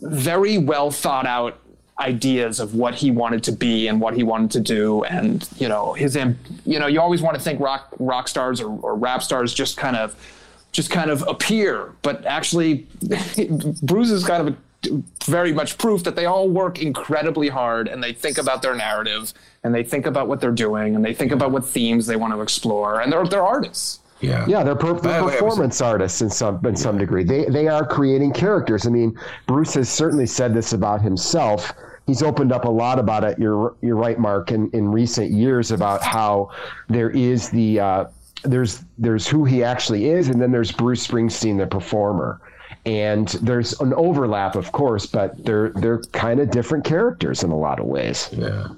very well thought out ideas of what he wanted to be and what he wanted to do and you know his you know you always want to think rock rock stars or, or rap stars just kind of just kind of appear. But actually, Bruce is kind of a, very much proof that they all work incredibly hard and they think about their narrative and they think about what they're doing and they think about what themes they want to explore and they're they're artists. Yeah, yeah, they're, per- they're performance artists in some in some degree. They they are creating characters. I mean, Bruce has certainly said this about himself. He's opened up a lot about it. You're you're right, Mark. In in recent years, about how there is the uh, there's there's who he actually is, and then there's Bruce Springsteen, the performer. And there's an overlap, of course, but they're they're kind of different characters in a lot of ways. Yeah.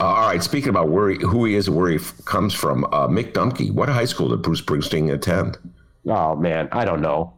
Uh, all right. Speaking about where he, who he is and where he f- comes from, uh, Mick Dumke. What high school did Bruce Springsteen attend? Oh man, I don't know.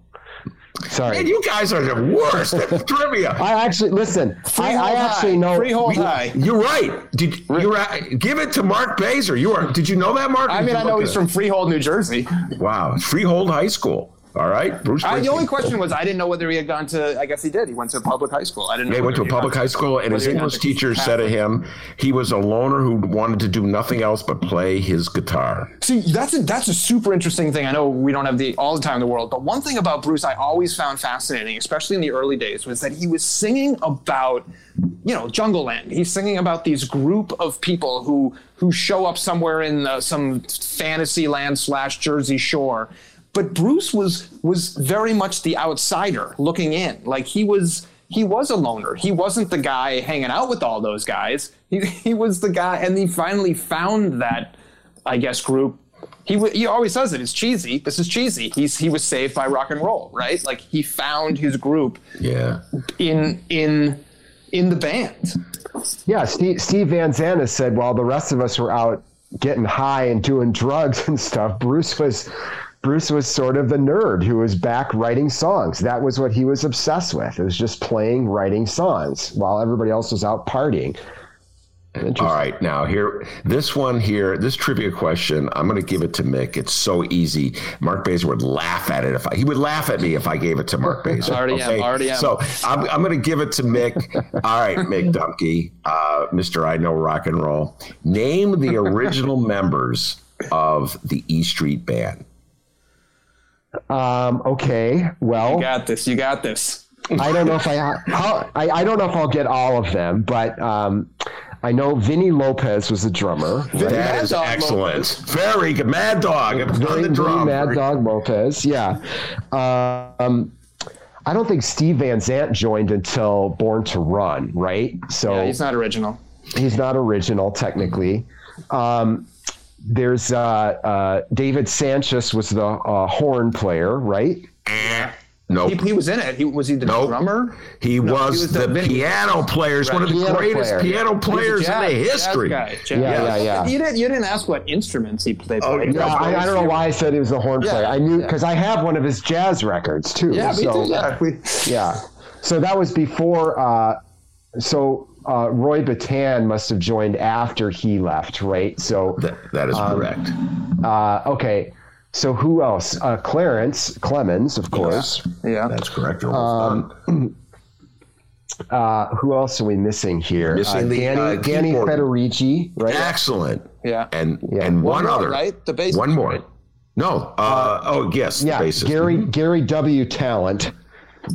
Sorry, Man, you guys are the worst at trivia. I actually listen. I, I, actually know. Freehold High. You're right. Did you right, give it to Mark Bazer? You are. Did you know that, Mark? I mean, I know he's from Freehold, New Jersey. Wow, Freehold High School. All right, Bruce. I, the only question was I didn't know whether he had gone to. I guess he did. He went to a public high school. I didn't. Yeah, he went to a public high school, and his English teacher said to him, he was a loner who wanted to do nothing else but play his guitar. See, that's a, that's a super interesting thing. I know we don't have the all the time in the world, but one thing about Bruce I always found fascinating, especially in the early days, was that he was singing about, you know, Jungleland. He's singing about these group of people who who show up somewhere in uh, some fantasy land slash Jersey Shore but Bruce was was very much the outsider looking in. Like he was he was a loner. He wasn't the guy hanging out with all those guys. He he was the guy, and he finally found that, I guess, group. He he always says it. It's cheesy. This is cheesy. He's he was saved by rock and roll, right? Like he found his group. Yeah. In in in the band. Yeah, Steve, Steve Van Zandt has said while the rest of us were out getting high and doing drugs and stuff, Bruce was Bruce was sort of the nerd who was back writing songs. That was what he was obsessed with. It was just playing, writing songs while everybody else was out partying. All right, now here, this one here, this trivia question, I'm going to give it to Mick. It's so easy. Mark Bazer would laugh at it if I, he would laugh at me if I gave it to Mark Bazer. already okay? am, already am. So I'm, I'm going to give it to Mick. All right, Mick Dumke, uh, Mr. I Know Rock and Roll. Name the original members of the E Street Band. Um, okay, well, you got this. You got this. I don't know if I, I, I don't know if I'll get all of them, but um, I know Vini Lopez was the drummer. Right? That is excellent. Lopez. Very good. Mad Dog Vinny, the drum. Mad Dog Lopez. Yeah. Um, I don't think Steve Van Zandt joined until Born to Run, right? So yeah, he's not original. He's not original technically. Um, there's uh, uh, David Sancious was the uh, horn player, right? No, nope. he, he, was in it. He was he the nope. drummer? He, no, was, he was the, the piano players, right. one of the piano greatest player. piano players jazz, in the history. Jazz jazz yeah, yeah, yeah. You didn't you didn't ask what instruments he played. Oh, yeah, I, I, don't know why I said he was a horn yeah, player. I knew because I have one of his jazz records too. Yeah, so, me too. Yeah, yeah. So that was before. Uh, so uh, Roy Bittan must have joined after he left, right? So that, that is um, correct. Uh, okay. So who else? Uh, Clarence Clemons, of course. Yeah, yeah. that's correct. Um, uh, who else are we missing here? Missing uh, the, Danny, uh, Danny Federici, right? Excellent. Yeah, and yeah. and one, one more, other, right? The bass. One more. No. Uh, oh, yes. Yeah, Gary Garry W. Tallent.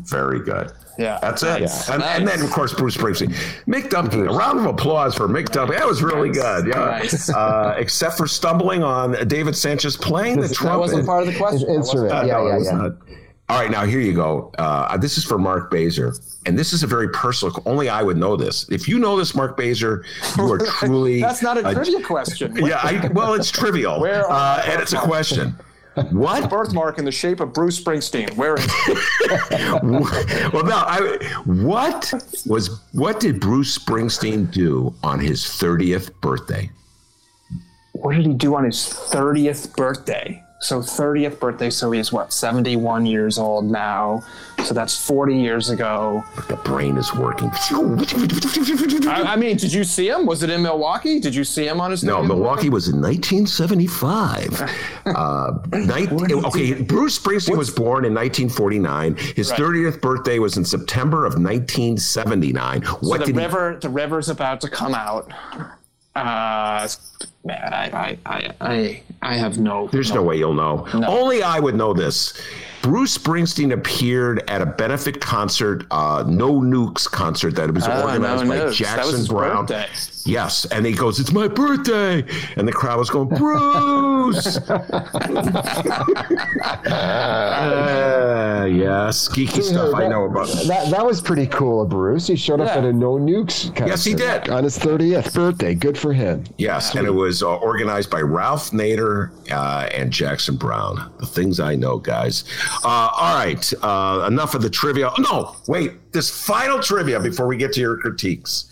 Very good. Yeah, that's it. Yeah. And, nice. and, then of course Bruce Springsteen, Mick Dumke. A round of applause for Mick Dumke. That was really good. Yeah, nice. uh, except for stumbling on David Sancious playing the trumpet. That wasn't part of the question. Instrument. Uh, yeah, no, yeah, yeah. All right, now here you go. Uh, this is for Mark Bazer, and this is a very personal. Only I would know this. If you know this, Mark Bazer, you are truly. That's not a trivia question. yeah, I, well, it's trivial, Where uh, and it's a question. What birthmark in the shape of Bruce Springsteen? Where is it? well, no. I, what was what did Bruce Springsteen do on his thirtieth birthday? What did he do on his thirtieth birthday? So 30th birthday. So he is what 71 years old now. So that's 40 years ago. The brain is working. I, I mean, did you see him? Was it in Milwaukee? Did you see him on his? No, Milwaukee was in 1975. uh, night, okay, Bruce Springsteen was born in 1949. His Right. 30th birthday was in September of 1979. So What the did he- river, the river's about to come out. Uh, man, I, I, I, I, I have no. There's no way you'll know. Only I would know this. Bruce Springsteen appeared at a benefit concert, uh, No Nukes concert that was Ah, organized No by Nukes. Jackson Browne. birthday. Yes, and he goes, "It's my birthday," and the crowd was going, "Bruce!" uh, yes, geeky stuff I know about. That that was pretty cool of Bruce. He showed up Yeah. at a No Nukes concert. Yes, he did. on his 30th birthday. Good for him. Yes, and it was uh, organized by Ralph Nader uh, and Jackson Browne. The things I know, guys. Uh, all right, uh, enough of the trivia. No, wait, this final trivia before we get to your critiques.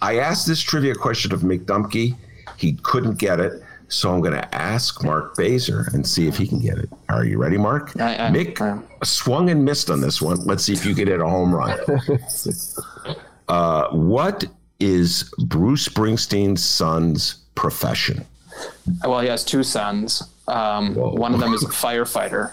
I asked this trivia question of Mick Dumke. He couldn't get it. So I'm going to ask Mark Bazer and see if he can get it. Are you ready, Mark? I- I- Mick I swung and missed on this one. Let's see if you can hit a home run. uh, what is Bruce Springsteen's son's profession? Well, he has two sons. Um, one of them is a firefighter.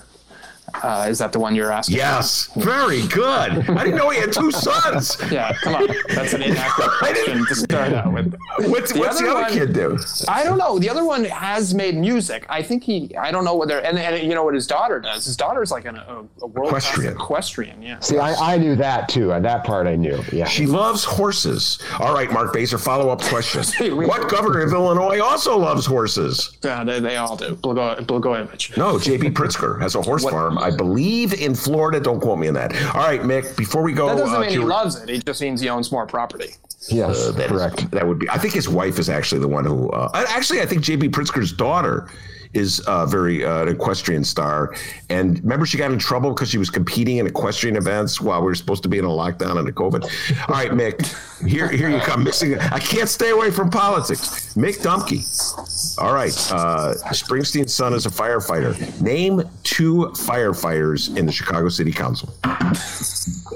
Uh, is that the one you're asking? Yes, very good. I didn't know he had two sons. Yeah, come on. That's an inaccurate I didn't- question to start out with. What's, The what's the other other one- kid do? I don't know. The other one has made music. I think he. I don't know whether. And, and you know what his daughter does. His daughter's like an, a, a world Equestrian. equestrian. Yeah. See, I, I knew that too. That part I knew. Yeah. She loves horses. All right, Mark Bazer, follow up question. What governor of Illinois also loves horses? Yeah, they, they all do. Blagojevich. No, J.B. Pritzker has a horse What- farm, I believe, in Florida. Don't quote me on that. All right, Mick, before we go. That doesn't uh, mean he your- loves it. It just means he owns more property. yes, Uh, that is- correct. that would be. I think his wife is actually the one who. Uh, actually, I think J.B. Pritzker's daughter is uh, very uh, an equestrian star. And remember, she got in trouble because she was competing in equestrian events while we were supposed to be in a lockdown under COVID. All right, Mick, here here you come. Mixing. I can't stay away from politics. Mick Dumke. All right, uh, Springsteen's son is a firefighter. Name two firefighters in the Chicago City Council.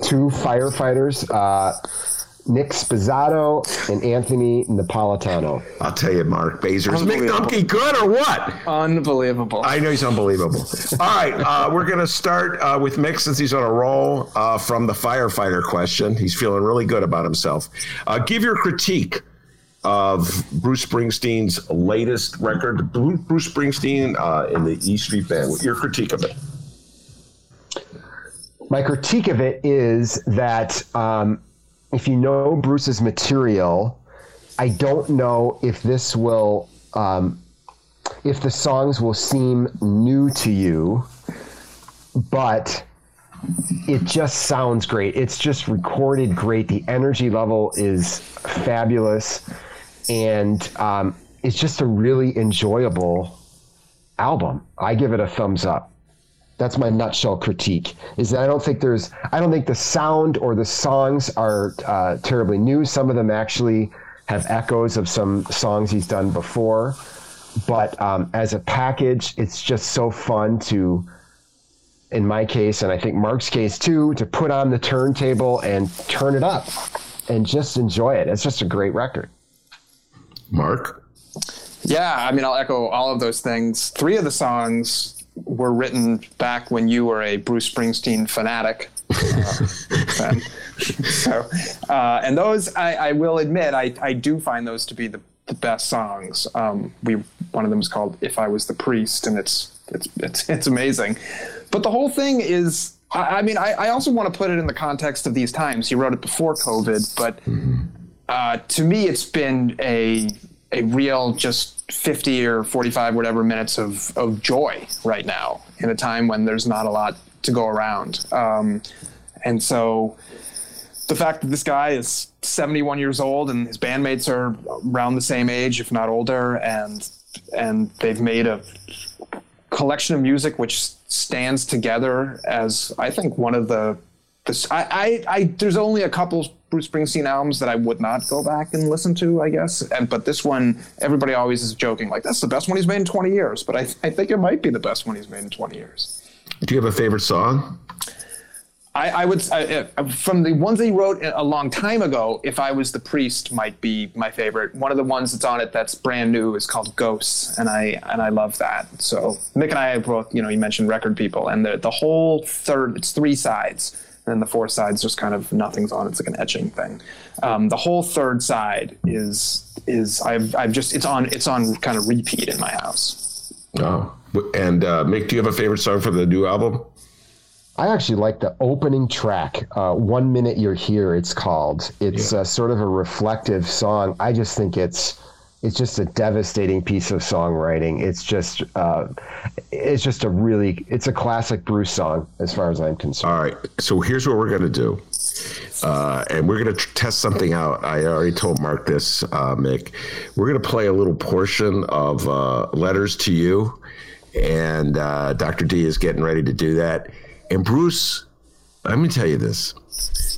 Two firefighters, uh, Nick Sposato and Anthony Napolitano. I'll tell you, Mark Bazer. Is Mick Dumke good or what? Unbelievable. I know he's unbelievable. All right, uh, we're going to start uh, with Mick since he's on a roll uh, from the firefighter question. He's feeling really good about himself. Uh, give your critique of Bruce Springsteen's latest record, Bruce Springsteen uh, in the E Street Band. Your critique of it. My critique of it is that um, if you know Bruce's material, I don't know if this will, um, if the songs will seem new to you, but it just sounds great. It's just recorded great. The energy level is fabulous, and um, it's just a really enjoyable album. I give it a thumbs up that's my nutshell critique is that i don't think there's i don't think the sound or the songs are uh, terribly new some of them actually have echoes of some songs he's done before but um, as a package it's just so fun to in my case and i think mark's case too to put on the turntable and turn it up and just enjoy it it's just a great record Mark? Yeah, I mean, I'll echo all of those things. Three of the songs were written back when you were a Bruce Springsteen fanatic. Uh, so, uh, and those, I, I will admit, I, I do find those to be the, the best songs. Um, we one of them is called "If I Was the Priest," and it's it's it's it's amazing. But the whole thing is, I, I mean, I, I also want to put it in the context of these times. He wrote it before COVID, but uh, to me, it's been a a real just 50 or 45 whatever minutes of, of joy right now in a time when there's not a lot to go around. Um, and so the fact that this guy is 71 years old and his bandmates are around the same age, if not older, and and they've made a collection of music which stands together as I think one of the, the I, I, I there's only a couple Bruce Springsteen albums that I would not go back and listen to, I guess. And but this one, everybody always is joking like that's the best one he's made in 20 years. But I, I think it might be the best one he's made in 20 years. Do you have a favorite song? I, I would I, from the ones that he wrote a long time ago. If I was the priest, might be my favorite. One of the ones that's on it that's brand new is called Ghosts, and I and I love that. So Mick and I both, you know, you mentioned record people, and the the whole third, it's three sides, and the fourth side's just kind of nothing's on. It's like an etching thing. Um, the whole third side is is I've I've just it's on it's on kind of repeat in my house. Oh, and uh, Mick, do you have a favorite song for the new album? I actually like the opening track, uh, "One Minute You're Here." It's called. It's yeah. uh, sort of a reflective song. I just think it's it's just a devastating piece of songwriting. It's just uh, it's just a really it's a classic Bruce song as far as I'm concerned. All right, so here's what we're gonna do. Uh, and we're to test something out. I already told Mark this, uh, Mick. We're to play a little portion of uh, Letters to You, and uh, Dr. D is getting ready to do that. And Bruce, let me tell you this.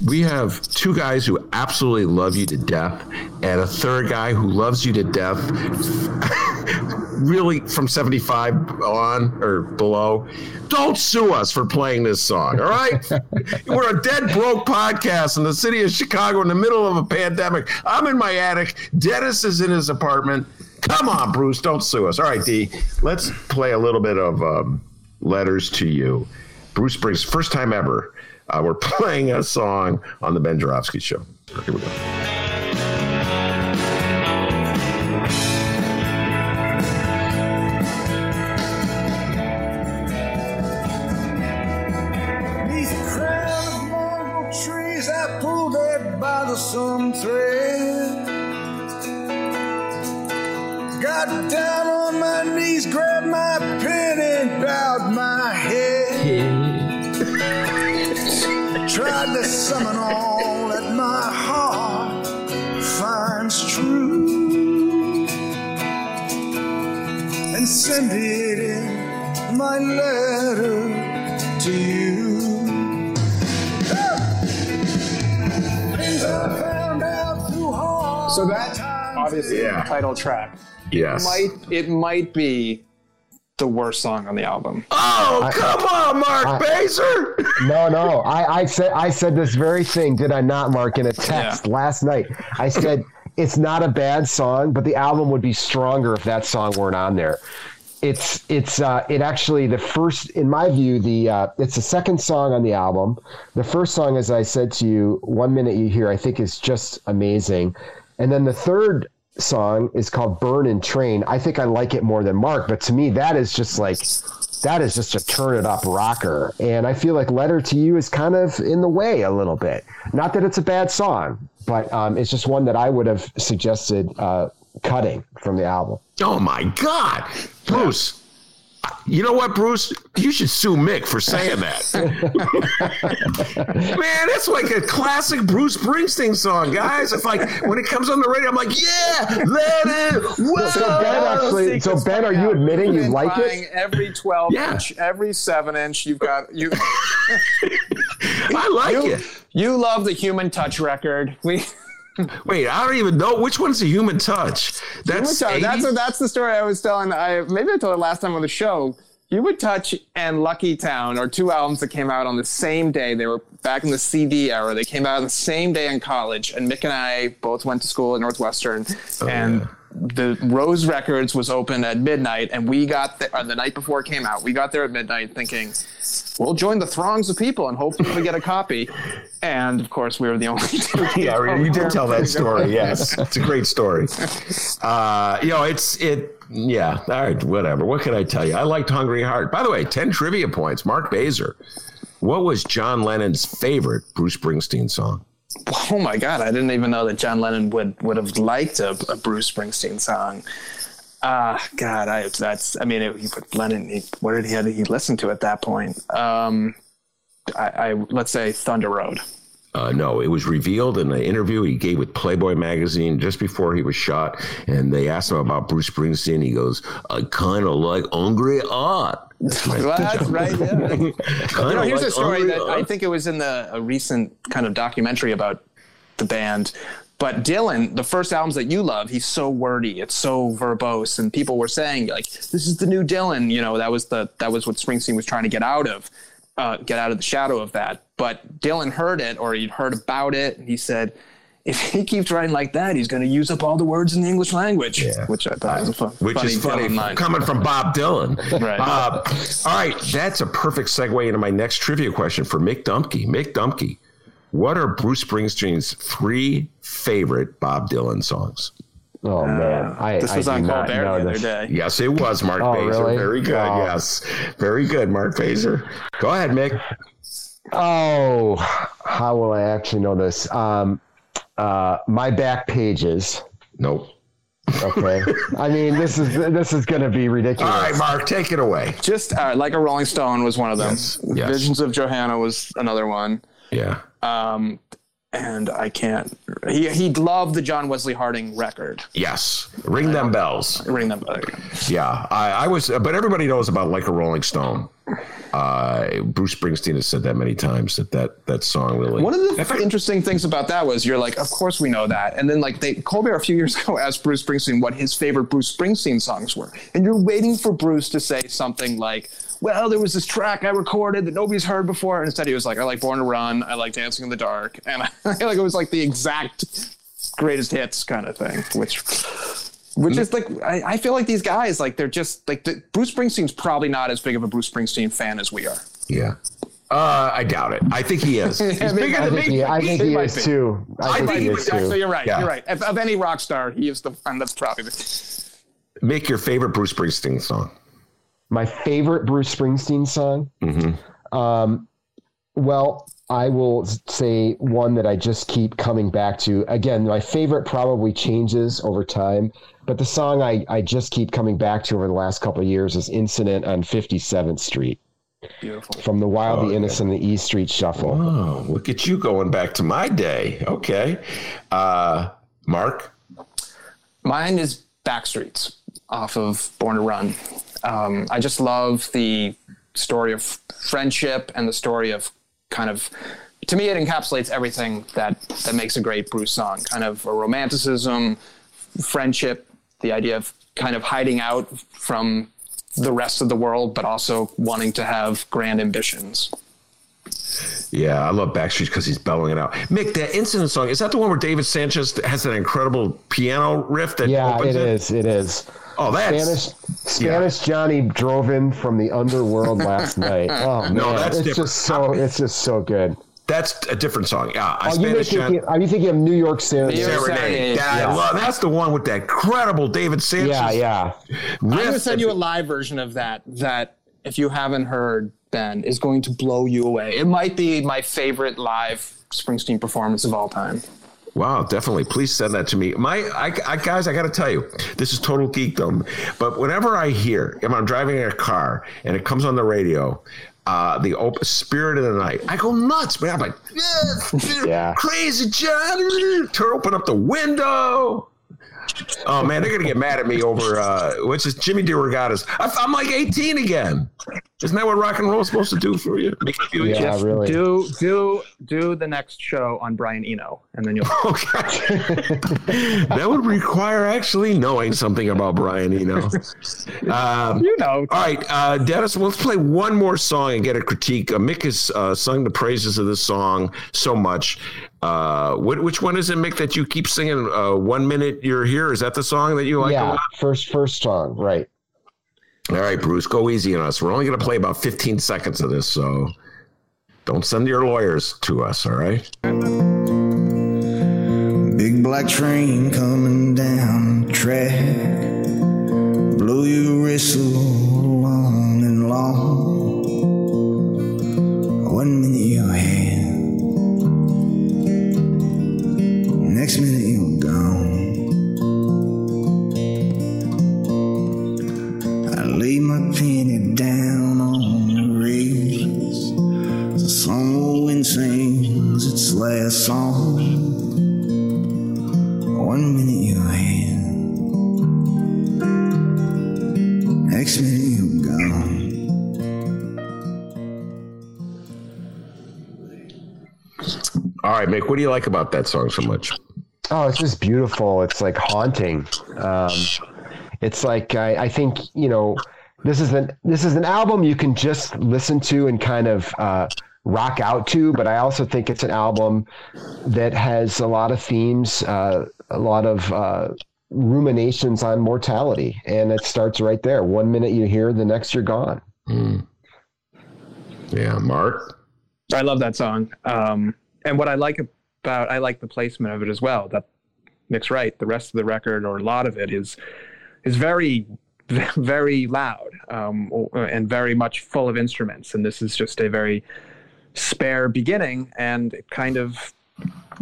We have two guys who absolutely love you to death, and a third guy who loves you to death, really from 75 on or below. Don't sue us for playing this song, all right? We're a dead broke podcast in the city of Chicago in the middle of a pandemic. I'm in my attic. Dennis is in his apartment. Come on, Bruce, don't sue us. All right, D, let's play a little bit of um, Letters to You. Bruce Springs, first time ever, uh, we're playing a song on the Ben Joravsky Show. Here we go. some thread. Got tried to summon all that my heart finds true and send it in my letter to you. So that obviously yeah. title track. Yes. It might it might be the worst song on the album. Oh, I, come on, Mark I, Bazer. No, no. I, I said I said this very thing, did I not, Mark, in a text yeah. last night. I said it's not a bad song, but the album would be stronger if that song weren't on there. It's it's uh, it actually the first in my view the uh, it's the second song on the album. The first song, as I said to you, one minute you hear, I think is just amazing, and then the third song is called Burnin' Train. I think I like it more than Mark, but to me, that is just like, that is just a turn it up rocker. And I feel like Letter to You is kind of in the way a little bit. Not that it's a bad song, but um, it's just one that I would have suggested uh, cutting from the album. Oh my God. Bruce. You know what, Bruce? You should sue Mick for saying that. Man, that's like a classic Bruce Springsteen song, guys. It's like when it comes on the radio, I'm like, yeah, let it. Whoa. So Ben, actually, so Ben, are you admitting you like it? Every 12 yeah. inch, every seven inch, you've got you. I like you, it. You love the Human Touch record. We. Wait, I don't even know which one's a human touch. That's human touch. that's that's the story I was telling. I maybe I told it last time on the show. Human Touch and Lucky Town are two albums that came out on the same day. They were back in the CD era. They came out on the same day in college, and Mick and I both went to school at Northwestern, oh, and. Yeah the Rose Records was open at midnight, and we got there the night before it came out. We got there at midnight, thinking we'll join the throngs of people and hopefully we get a copy. And of course, we were the only two. yeah, we did tell that story. Yes, it's a great story. Uh, you know, it's it. Yeah, all right, whatever. What can I tell you? I liked Hungry Heart. By the way, ten trivia points. Mark Bazer. What was John Lennon's favorite Bruce Springsteen song? Oh my God, I didn't even know that John Lennon would would have liked a, a Bruce Springsteen song. Ah, uh, God, I that's I mean, it, he Lennon. He, what did he had he listened to at that point? Um, I, I let's say Thunder Road. Uh, no, it was revealed in an interview he gave with Playboy magazine just before he was shot, and they asked him about Bruce Springsteen. He goes, "I kind of like Hungry Heart." That's well, that's right. Yeah. you know, here's like a story that art. I think it was in the a recent kind of documentary about the band. But Dylan, the first albums that you love, he's so wordy, it's so verbose, and people were saying like, "This is the new Dylan." You know, that was the that was what Springsteen was trying to get out of, uh, get out of the shadow of that. But Dylan heard it, or he'd heard about it, and he said, "If he keeps writing like that, he's going to use up all the words in the English language." Yeah. Which I thought was a fun, Which funny is funny coming from Bob Dylan. Right. Uh, all right, that's a perfect segue into my next trivia question for Mick Dumke. Mick Dumke, what are Bruce Springsteen's three favorite Bob Dylan songs? Oh man, I, This was do on not Colbert the other day. Yes, it was Mark Oh, Bazer. really? Very good. Oh. Yes, very good, Mark Bazer. Go ahead, Mick. Oh, how will I actually know this? Um, uh, my back pages. Nope. Okay. I mean, this is this is going to be ridiculous. All right, Mark, take it away. Just uh, like a Rolling Stone was one of them. Yes, yes. Visions of Johanna was another one. Yeah. Um, and I can't. He he loved the John Wesley Harding record. Yes. Ring them bells. Ring them. uh, Yeah, I, I was, but everybody knows about like a Rolling Stone. Uh, Bruce Springsteen has said that many times that that, that song really. One of the interesting things about that was you're like, of course we know that, and then like they Colbert a few years ago asked Bruce Springsteen what his favorite Bruce Springsteen songs were, and you're waiting for Bruce to say something like, "Well, there was this track I recorded that nobody's heard before," and instead he was like, "I like Born to Run, I like Dancing in the Dark," and I feel like it was like the exact greatest hits kind of thing, which. Which is like I, I feel like these guys like they're just like the, Bruce Springsteen's probably not as big of a Bruce Springsteen fan as we are. yeah. Uh, I doubt it. I think he is. He's bigger I than think me. he, I think He he is be. too. I, I think, think he he was too. So you're right. Yeah. You're right. Of, of any rock star, he is the one that's probably the. Make your favorite Bruce Springsteen song. My favorite Bruce Springsteen song. Mm-hmm. Um, well, I will say one that I just keep coming back to. Again, my favorite probably changes over time, but the song I, I just keep coming back to over the last couple of years is "Incident on 57th Street" Beautiful. from the Wild, Oh, the Innocent, and the E Street Shuffle. Oh, look at you going back to my day. Okay. Uh, Mark? Mine is Backstreets off of Born to Run. Um, I just love the story of friendship and the story of kind of. To me, it encapsulates everything that that makes a great Bruce song. Kind of a romanticism, friendship, the idea of kind of hiding out from the rest of the world, but also wanting to have grand ambitions. Yeah, I love Backstreet because he's bellowing it out. Mick, that incident song, is that the one where David Sancious has that incredible piano riff that Yeah, opens it is. It is. Oh, that's Spanish Spanish Johnny drove in from the underworld last night. Oh man, No, that's it's different. just so it's just so good. that's a different song. Yeah, I Are you, Spanish thinking, are you thinking of New York Serenade? New York Serenade. Serenade. Yeah, I Yeah. love- that's the one with that incredible David Sancious. Yeah, yeah. I'm going to send you a live version of that. That if you haven't heard, Ben is going to blow you away. It might be my favorite live Springsteen performance of all time. Wow, definitely. Please send that to me. My I, I, guys, I got to tell you, this is total geekdom. But whenever I hear, if I'm driving in a car and it comes on the radio, uh, the op- Spirit of the Night, I go nuts, man. I'm like, yeah, Yeah. crazy John. Turn open up the window. Oh man, they're gonna get mad at me over uh, which is Jimmy DeRogatis. I- I'm like 18 again. Isn't that what rock and roll is supposed to do for you? Make you feel Yeah, really. Do do do the next show on Brian Eno, and then you'll. Okay. that would require actually knowing something about Brian Eno. Um, you know. all right, uh, Dennis, let's play one more song and get a critique. Uh, Mick has uh, sung the praises of this song so much. Uh, wh- which one is it, Mick, that you keep singing? Uh, one minute you're here. Is that the song that you like a yeah, lot? first first song, right. All right, Bruce, go easy on us. We're only going to play about 15 seconds of this, so don't send your lawyers to us, all right? Big black train coming down the track. Blow your whistle long and long. One minute you're here, next minute you're gone. I lay my penny down on the rails. The song old wind sings its last song. One minute you're here, next minute you're gone. All right, Mick, what do you like about that song so much? Oh, it's just beautiful. It's like haunting. Um, it's like I, I think you know this is an this is an album you can just listen to and kind of uh, rock out to, but I also think it's an album that has a lot of themes, uh, a lot of uh, ruminations on mortality, and it starts right there. One minute you're here, the next you're gone. Yeah, Mark. I love that song. Um, and what I like about I like the placement of it as well. That Mick's right. The rest of the record, or a lot of it, is is very very loud um, and very much full of instruments. And this is just a very spare beginning, and it kind of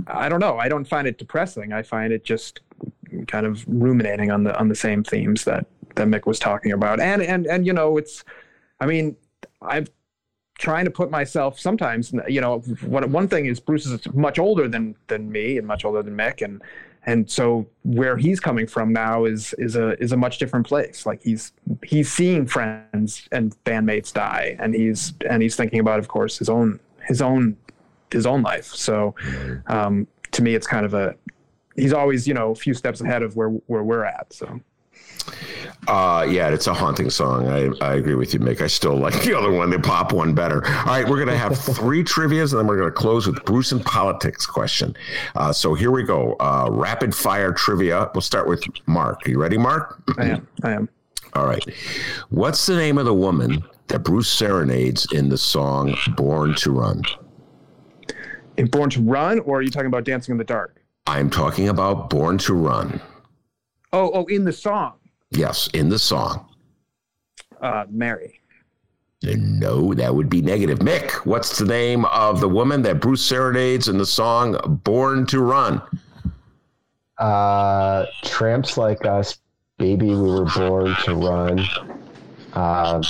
I don't know. I don't find it depressing. I find it just kind of ruminating on the on the same themes that that Mick was talking about. And and and you know, it's I mean, I've trying to put myself sometimes you know one, one thing is bruce is much older than than me and much older than mick. And and so where he's coming from now is is a is a much different place. Like he's he's seeing friends and bandmates die and he's and he's thinking about of course his own his own his own life. So um to me it's kind of a he's always you know a few steps ahead of where where we're at so Uh, yeah, it's a haunting song. I, I agree with you, Mick. I still like the other one, the pop one, better. All right, we're going to have three trivias, and then we're going to close with Bruce and politics question. Uh, so here we go. Uh, rapid fire trivia. We'll start with Mark. Are you ready, Mark? i am i am All right. What's the name of the woman that Bruce serenades in the song "Born to Run"? in born to run or are you talking about dancing in the dark I'm talking about "Born to Run." oh oh in the song Yes, in the song. uh mary No, that would be negative. Mick, what's the name of the woman that Bruce serenades in the song "Born to Run"? Uh, tramps like us, baby, we were born to run. Uh,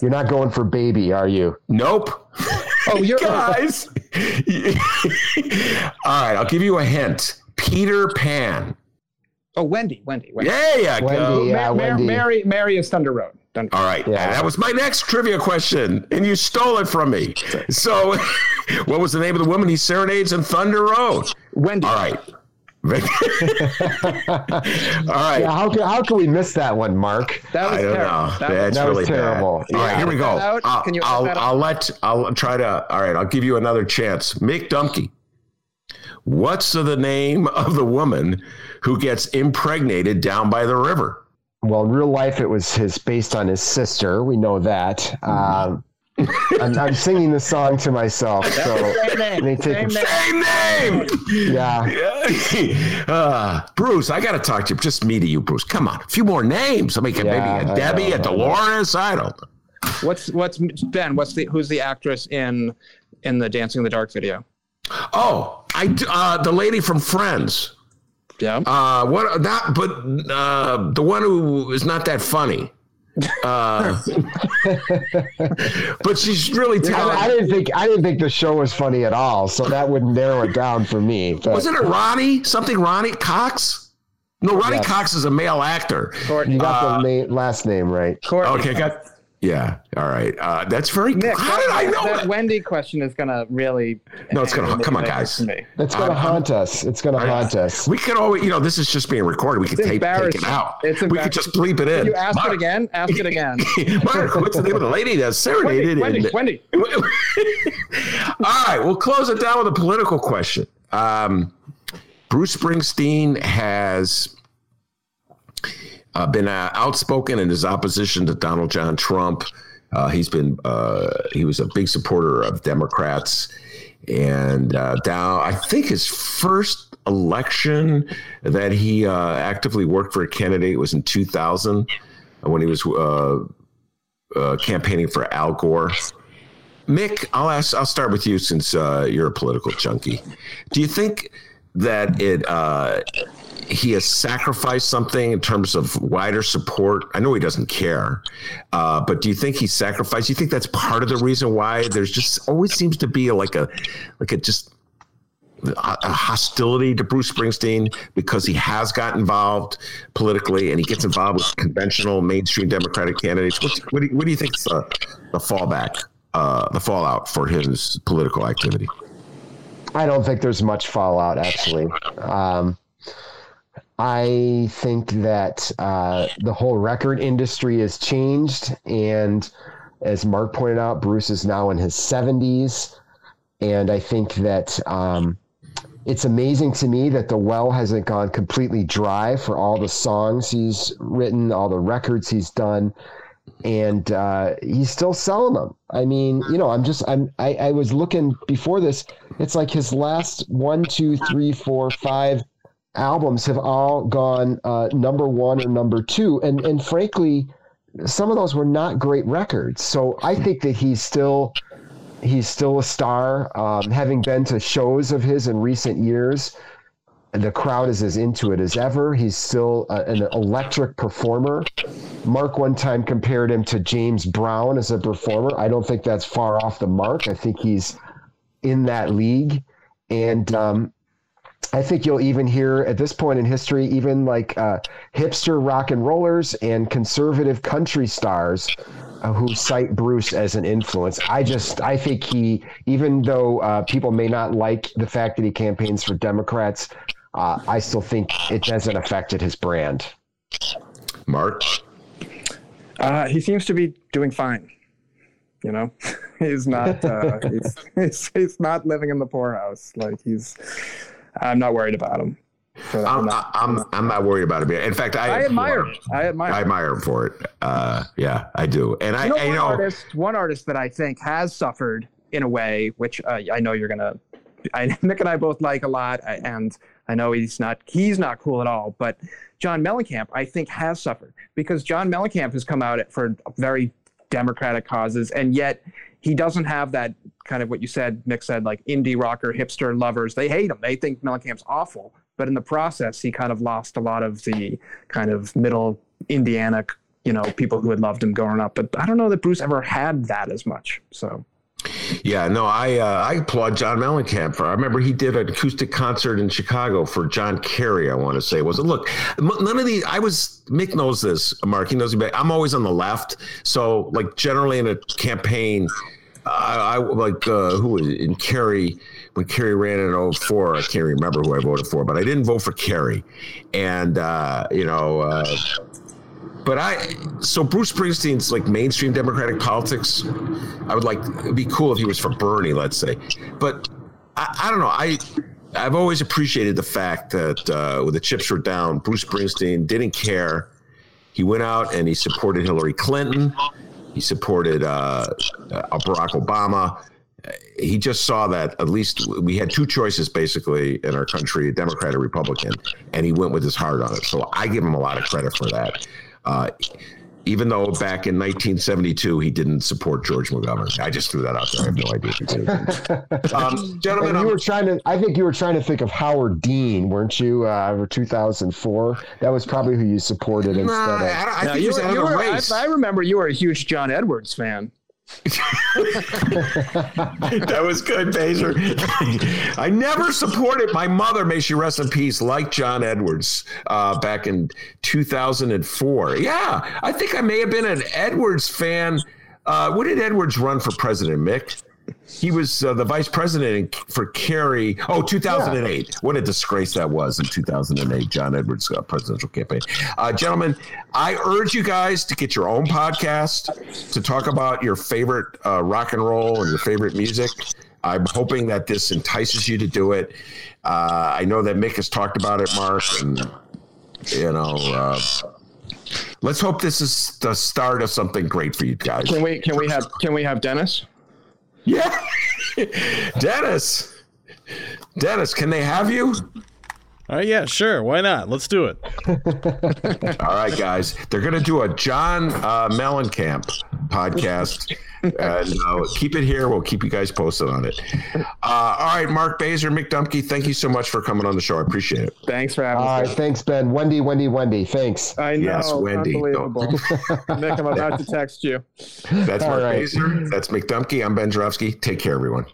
you're not going for baby, are you? Nope. oh you're Guys. All right, I'll give you a hint. Peter Pan. Oh wendy wendy, wendy. There you go. Wendy, yeah, Ma- Ma- Wendy. mary mary is thunder road Thunder- All right. Yeah. That was my next trivia question, and you stole it from me. So, what was the name of the woman he serenades in Thunder Road? wendy All right. All right. Yeah, how can, how can we miss that one, Mark? that was I don't terrible know. That That's was- that was really terrible. Bad. All right, Yeah. here we go. Cut that out? I'll, Can you I'll. I'll let. I'll try to. All right, I'll give you another chance. Mick Dumke. What's the name of the woman who gets impregnated down by the river? Well, in real life, it was his based on his sister. We know that. Um, I'm, I'm singing the song to myself. So Same name. take Same name. Same name. yeah. uh, Bruce, I got to talk to you. Just me to you, Bruce. Come on, a few more names. I mean, Yeah, maybe a I Debbie, know, a I. Dolores. I don't. know. What's what's Ben? What's the who's the actress in in the Dancing in the Dark video? Oh, I d- uh, the lady from Friends. Yeah. Uh, what that? But uh, the one who is not that funny. Uh, but she's really I, I didn't think I didn't think the show was funny at all, so that would narrow it down for me. But Wasn't it Ronnie? Something Ronnie Cox? No, Ronnie Yes. Cox is a male actor. Courtney. you got Uh, the na- last name right. Courtney. Okay, got. Yeah. All right. Uh, that's very. Nick, how did I know that, that? Wendy question is gonna really. No, it's gonna- come on, guys. It's going to I'm- haunt us. It's going to haunt us. We could always, you know, this is just being recorded. We could It's tape, take it out. It's we could just bleep it in. Can you ask Mark, it again? Ask it again. Mark, what's the name of the lady that serenaded? Wendy, in- Wendy, All right, we'll close it down with a political question. Um, Bruce Springsteen has uh, been uh, outspoken in his opposition to Donald John Trump. Uh, he's been uh, he was a big supporter of Democrats, and uh, down I think his first election that he uh, actively worked for a candidate was in 2000 when he was uh, uh, campaigning for Al Gore. Mick, I'll ask. I'll start with you since uh, you're a political junkie. Do you think that it uh, he has sacrificed something in terms of wider support? I know he doesn't care, uh, but do you think he sacrificed? Do you think that's part of the reason why there's just always seems to be like a like a just a hostility to Bruce Springsteen because he has got involved politically and he gets involved with conventional mainstream Democratic candidates. What's, what, do you, what do you think is the, the fallback? uh, the fallout for his political activity? I don't think there's much fallout actually. Um, I think that uh, the whole record industry has changed, and as Mark pointed out, Bruce is now in his 70s, and I think that um, it's amazing to me that the well hasn't gone completely dry for all the songs he's written, all the records he's done, and uh, he's still selling them. I mean, you know, I'm just I'm I, I was looking before this. It's like his last one, two, three, four, five albums have all gone uh, number one or number two, and and frankly, some of those were not great records. So I think that he's still he's still a star. Um, having been to shows of his in recent years, the crowd is as into it as ever. He's still a, an electric performer. Mark one time compared him to James Brown as a performer. I don't think that's far off the mark. I think he's in that league, and um, I think you'll even hear at this point in history, even like uh, hipster rock and rollers and conservative country stars uh, who cite Bruce as an influence. I just, I think he, even though uh, people may not like the fact that he campaigns for Democrats, uh, I still think it hasn't affected his brand. Mark? Uh, he seems to be doing fine. You know, he's not. Uh, he's, he's, he's not living in the poorhouse. Like he's. I'm not worried about him. I'm, I'm, I'm not worried about it. In fact, I, I admire him. I admire. I admire him for it. Uh, yeah, I do. And I, know, I, one know, artist, one artist that I think has suffered in a way, which uh, I know you're gonna. I, Nick and I both like a lot, and I know he's not he's not cool at all. But John Mellencamp, I think, has suffered because John Mellencamp has come out for very democratic causes, and yet he doesn't have that kind of what you said, Nick said, like indie rocker, hipster lovers. They hate him. They think Mellencamp's awful. But in the process, he kind of lost a lot of the kind of middle Indiana, you know, people who had loved him growing up. But I don't know that Bruce ever had that as much. So. Yeah, no, I uh, I applaud John Mellencamp for. I remember he did an acoustic concert in Chicago for John Kerry. I want to say was it. Look, none of these. I was Mick knows this. Mark, he knows me. I'm always on the left, so like generally in a campaign, I, I like uh, who was in Kerry when Kerry ran in 04, I can't remember who I voted for, but I didn't vote for Kerry. And, uh, you know, uh, but I, so Bruce Springsteen's like mainstream Democratic politics, I would like, it'd be cool if he was for Bernie, let's say. But I, I don't know. I, I've always appreciated the fact that uh, when the chips were down, Bruce Springsteen didn't care. He went out and he supported Hillary Clinton. He supported uh, Barack Obama he just saw that at least we had two choices basically in our country, a Democrat or Republican, and he went with his heart on it. So I give him a lot of credit for that. Uh, even though back in 1972 he didn't support George Montgomery, I just threw that out there. I have no idea if he did. um, gentlemen, and you were trying to. I think you were trying to think of Howard Dean, weren't you? Uh, for 2004, that was probably who you supported instead nah, of. I, I think you were, you were, I, I remember you were a huge John Edwards fan. that was good, Bazer. I never supported my mother, may she rest in peace, like John Edwards uh, back in 2004. Yeah, I think I may have been an Edwards fan. Uh, when did Edwards run for president, Mick? He was uh, the vice president for Kerry. Oh, 2008. Yeah. What a disgrace that was in 2008, John Edwards' uh, presidential campaign. Uh, gentlemen, I urge you guys to get your own podcast to talk about your favorite uh, rock and roll and your favorite music. I'm hoping that this entices you to do it. Uh, I know that Mick has talked about it, Mark, and you know uh, let's hope this is the start of something great for you guys. Can we can we have can we have Dennis? Yeah. Dennis. Dennis, can they have you? Uh, yeah, sure. Why not? Let's do it. All right, guys. They're going to do a John uh, Mellencamp podcast. And uh, keep it here. We'll keep you guys posted on it. Uh, all right, Mark Bazer, Mick Dumke, thank you so much for coming on the show. I appreciate it. Thanks for having me. All right, thanks, Ben. Wendy, Wendy, Wendy. Thanks. I know. Yes, Wendy. Unbelievable. Mick, I'm about to text you. That's Mark right. Bazer. That's Mick Dumke. I'm Ben Joravsky. Take care, everyone.